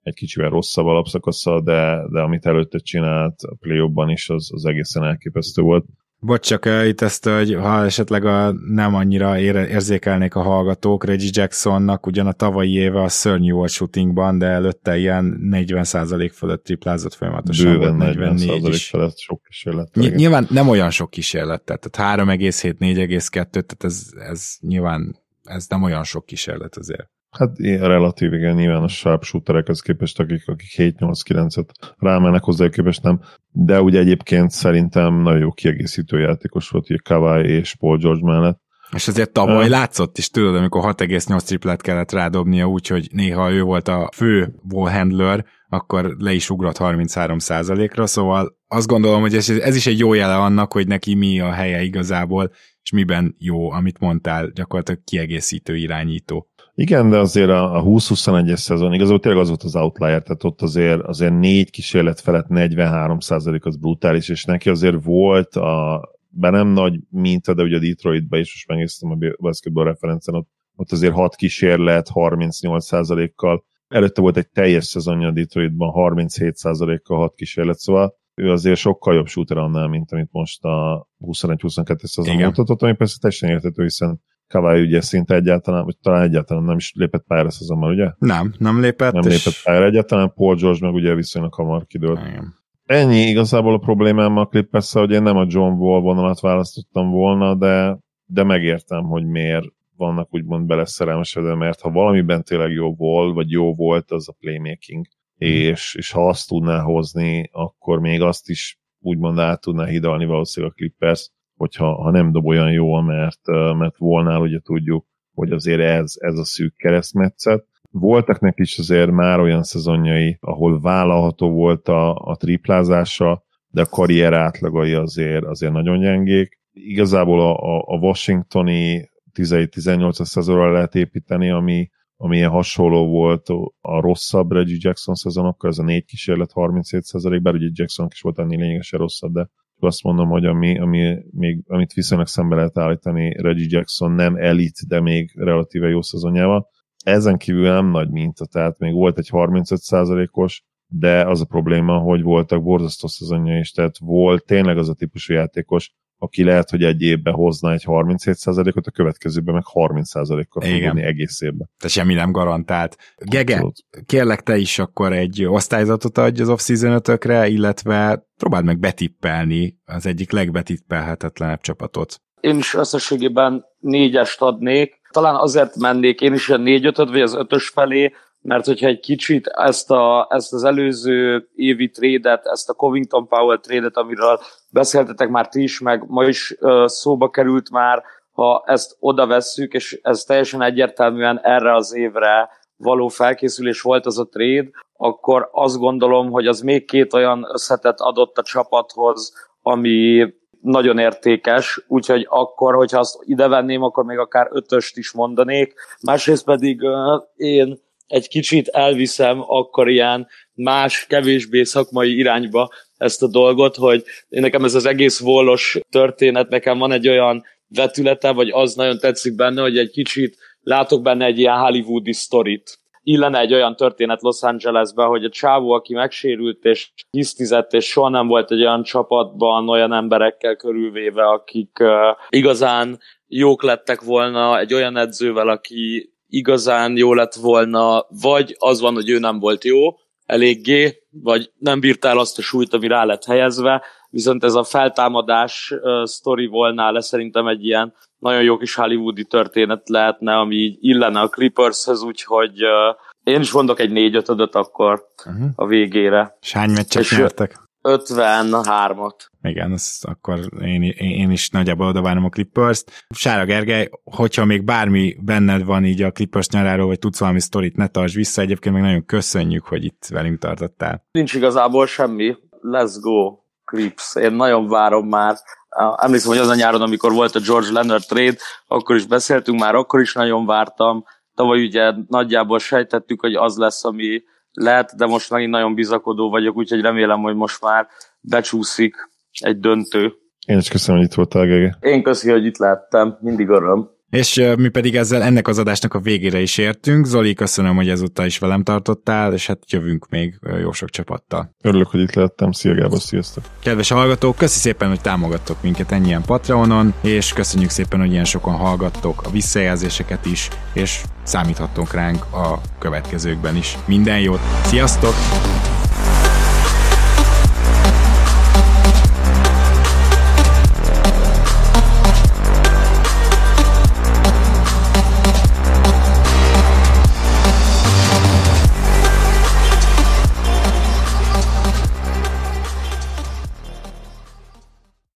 egy kicsivel rosszabb alapszakasza, de, de amit előtte csinált a play is, az, az egészen elképesztő volt. Bocs, csak itt ezt, hogy ha esetleg a, nem annyira érzékelnék a hallgatók, Reggie Jacksonnak ugyan a tavalyi éve a szörnyű volt shootingban, de előtte ilyen 40% fölött triplázott folyamatosan. Bőven 44% is. felett sok kísérlet. Ny- nyilván nem olyan sok kísérlet, tehát 3,7, 4,2, tehát ez, ez nyilván ez nem olyan sok kísérlet azért. Hát relatív, igen, nyilván a sharpshooterekhez képest, akik, akik 7-8-9-et rámennek hozzá, képest nem. De ugye egyébként szerintem nagyon jó kiegészítő játékos volt, ugye Kawai és Paul George mellett. És azért tavaly uh, látszott is, tudod, amikor 6,8 triplet kellett rádobnia, úgyhogy néha ő volt a fő ball handler, akkor le is ugrott 33%-ra, szóval azt gondolom, hogy ez, ez is egy jó jele annak, hogy neki mi a helye igazából, és miben jó, amit mondtál, gyakorlatilag kiegészítő irányító. Igen, de azért a 20-21-es szezon, igazából tényleg az volt az outlier, tehát ott azért, azért négy kísérlet felett 43% az brutális, és neki azért volt a, be nem nagy minta, de ugye a Detroitba is most megnéztem a basketball referencen, ott, ott azért 6 kísérlet 38 kal előtte volt egy teljes szezonja a Detroitban 37 kal 6 kísérlet, szóval ő azért sokkal jobb shooter annál, mint amit most a 21-22 szezon mutatott, ami persze teljesen értető, hiszen Kawai ugye szinte egyáltalán, vagy talán egyáltalán nem is lépett pályára szezonban, ugye? Nem, nem lépett. Nem és... lépett pályára egyáltalán, Paul George meg ugye viszonylag hamar kidőlt. Igen. Ennyi igazából a problémám a clippers hogy én nem a John Wall vonalat választottam volna, de, de megértem, hogy miért vannak úgymond beleszerelmesedve, mert ha valamiben tényleg jó volt, vagy jó volt, az a playmaking. Mm. És, és ha azt tudná hozni, akkor még azt is úgymond át tudná hidalni valószínűleg a Clippers hogyha ha nem dob olyan jól, mert, mert volnál ugye tudjuk, hogy azért ez, ez a szűk keresztmetszet. Voltak neki is azért már olyan szezonjai, ahol vállalható volt a, a triplázása, de a karrier átlagai azért, azért nagyon gyengék. Igazából a, a, a washingtoni 17-18 szezonra lehet építeni, ami, ami ilyen hasonló volt a rosszabb Reggie Jackson szezonokkal, ez a négy kísérlet 37 bár ugye Jackson is volt ennél lényegesen rosszabb, de azt mondom, hogy ami, ami még, amit viszonylag szembe lehet állítani Reggie Jackson nem elit, de még relatíve jó szezonjával. Ezen kívül nem nagy minta, tehát még volt egy 35%-os, de az a probléma, hogy voltak borzasztó szezonja is, tehát volt tényleg az a típusú játékos, aki lehet, hogy egy évben hozna egy 37%-ot, a következőben meg 30%-kal fog egész évben. Tehát semmi nem garantált. Gege, Abszolút. kérlek te is akkor egy osztályzatot adj az off-season illetve próbáld meg betippelni az egyik legbetippelhetetlenebb csapatot. Én is összességében négyest adnék. Talán azért mennék én is a négy ötöt, vagy az ötös felé, mert hogyha egy kicsit ezt, a, ezt az előző évi trédet, ezt a Covington Powell trédet, amiről beszéltetek már ti is, meg ma is uh, szóba került már, ha ezt oda vesszük, és ez teljesen egyértelműen erre az évre való felkészülés volt az a trade, akkor azt gondolom, hogy az még két olyan összetett adott a csapathoz, ami nagyon értékes, úgyhogy akkor, hogyha azt ide venném, akkor még akár ötöst is mondanék. Másrészt pedig uh, én egy kicsit elviszem akkor ilyen más, kevésbé szakmai irányba ezt a dolgot, hogy én nekem ez az egész vollos történet, nekem van egy olyan vetülete, vagy az nagyon tetszik benne, hogy egy kicsit látok benne egy ilyen hollywoodi sztorit. Illene egy olyan történet Los Angelesben, hogy a csávó, aki megsérült és hisztizett, és soha nem volt egy olyan csapatban olyan emberekkel körülvéve, akik uh, igazán jók lettek volna egy olyan edzővel, aki igazán jó lett volna, vagy az van, hogy ő nem volt jó eléggé, vagy nem bírtál azt a súlyt, ami rá lett helyezve, viszont ez a feltámadás uh, sztori volna le szerintem egy ilyen nagyon jó kis hollywoodi történet lehetne, ami így illene a Clippershez, úgyhogy uh, én is mondok egy négy ötödöt akkor uh-huh. a végére. És hány meccset nyertek? 53-at. Igen, ezt akkor én, én is nagyjából oda várom a Clippers-t. Sára Gergely, hogyha még bármi benned van így a Clippers nyaráról, vagy tudsz valami sztorit, ne tartsd vissza, egyébként meg nagyon köszönjük, hogy itt velünk tartottál. Nincs igazából semmi. Let's go, Clips. Én nagyon várom már. Emlékszem, hogy az a nyáron, amikor volt a George Leonard trade, akkor is beszéltünk már, akkor is nagyon vártam. Tavaly ugye nagyjából sejtettük, hogy az lesz, ami lehet, de most megint nagyon bizakodó vagyok, úgyhogy remélem, hogy most már becsúszik egy döntő. Én is köszönöm, hogy itt voltál, Gege. Én köszönöm, hogy itt láttam, mindig öröm. És mi pedig ezzel ennek az adásnak a végére is értünk. Zoli, köszönöm, hogy ezúttal is velem tartottál, és hát jövünk még jó sok csapattal. Örülök, hogy itt lehettem. Szia Gábor, sziasztok! Kedves hallgatók, köszi szépen, hogy támogattok minket ennyien Patreonon, és köszönjük szépen, hogy ilyen sokan hallgattok a visszajelzéseket is, és számíthattok ránk a következőkben is. Minden jót! Sziasztok!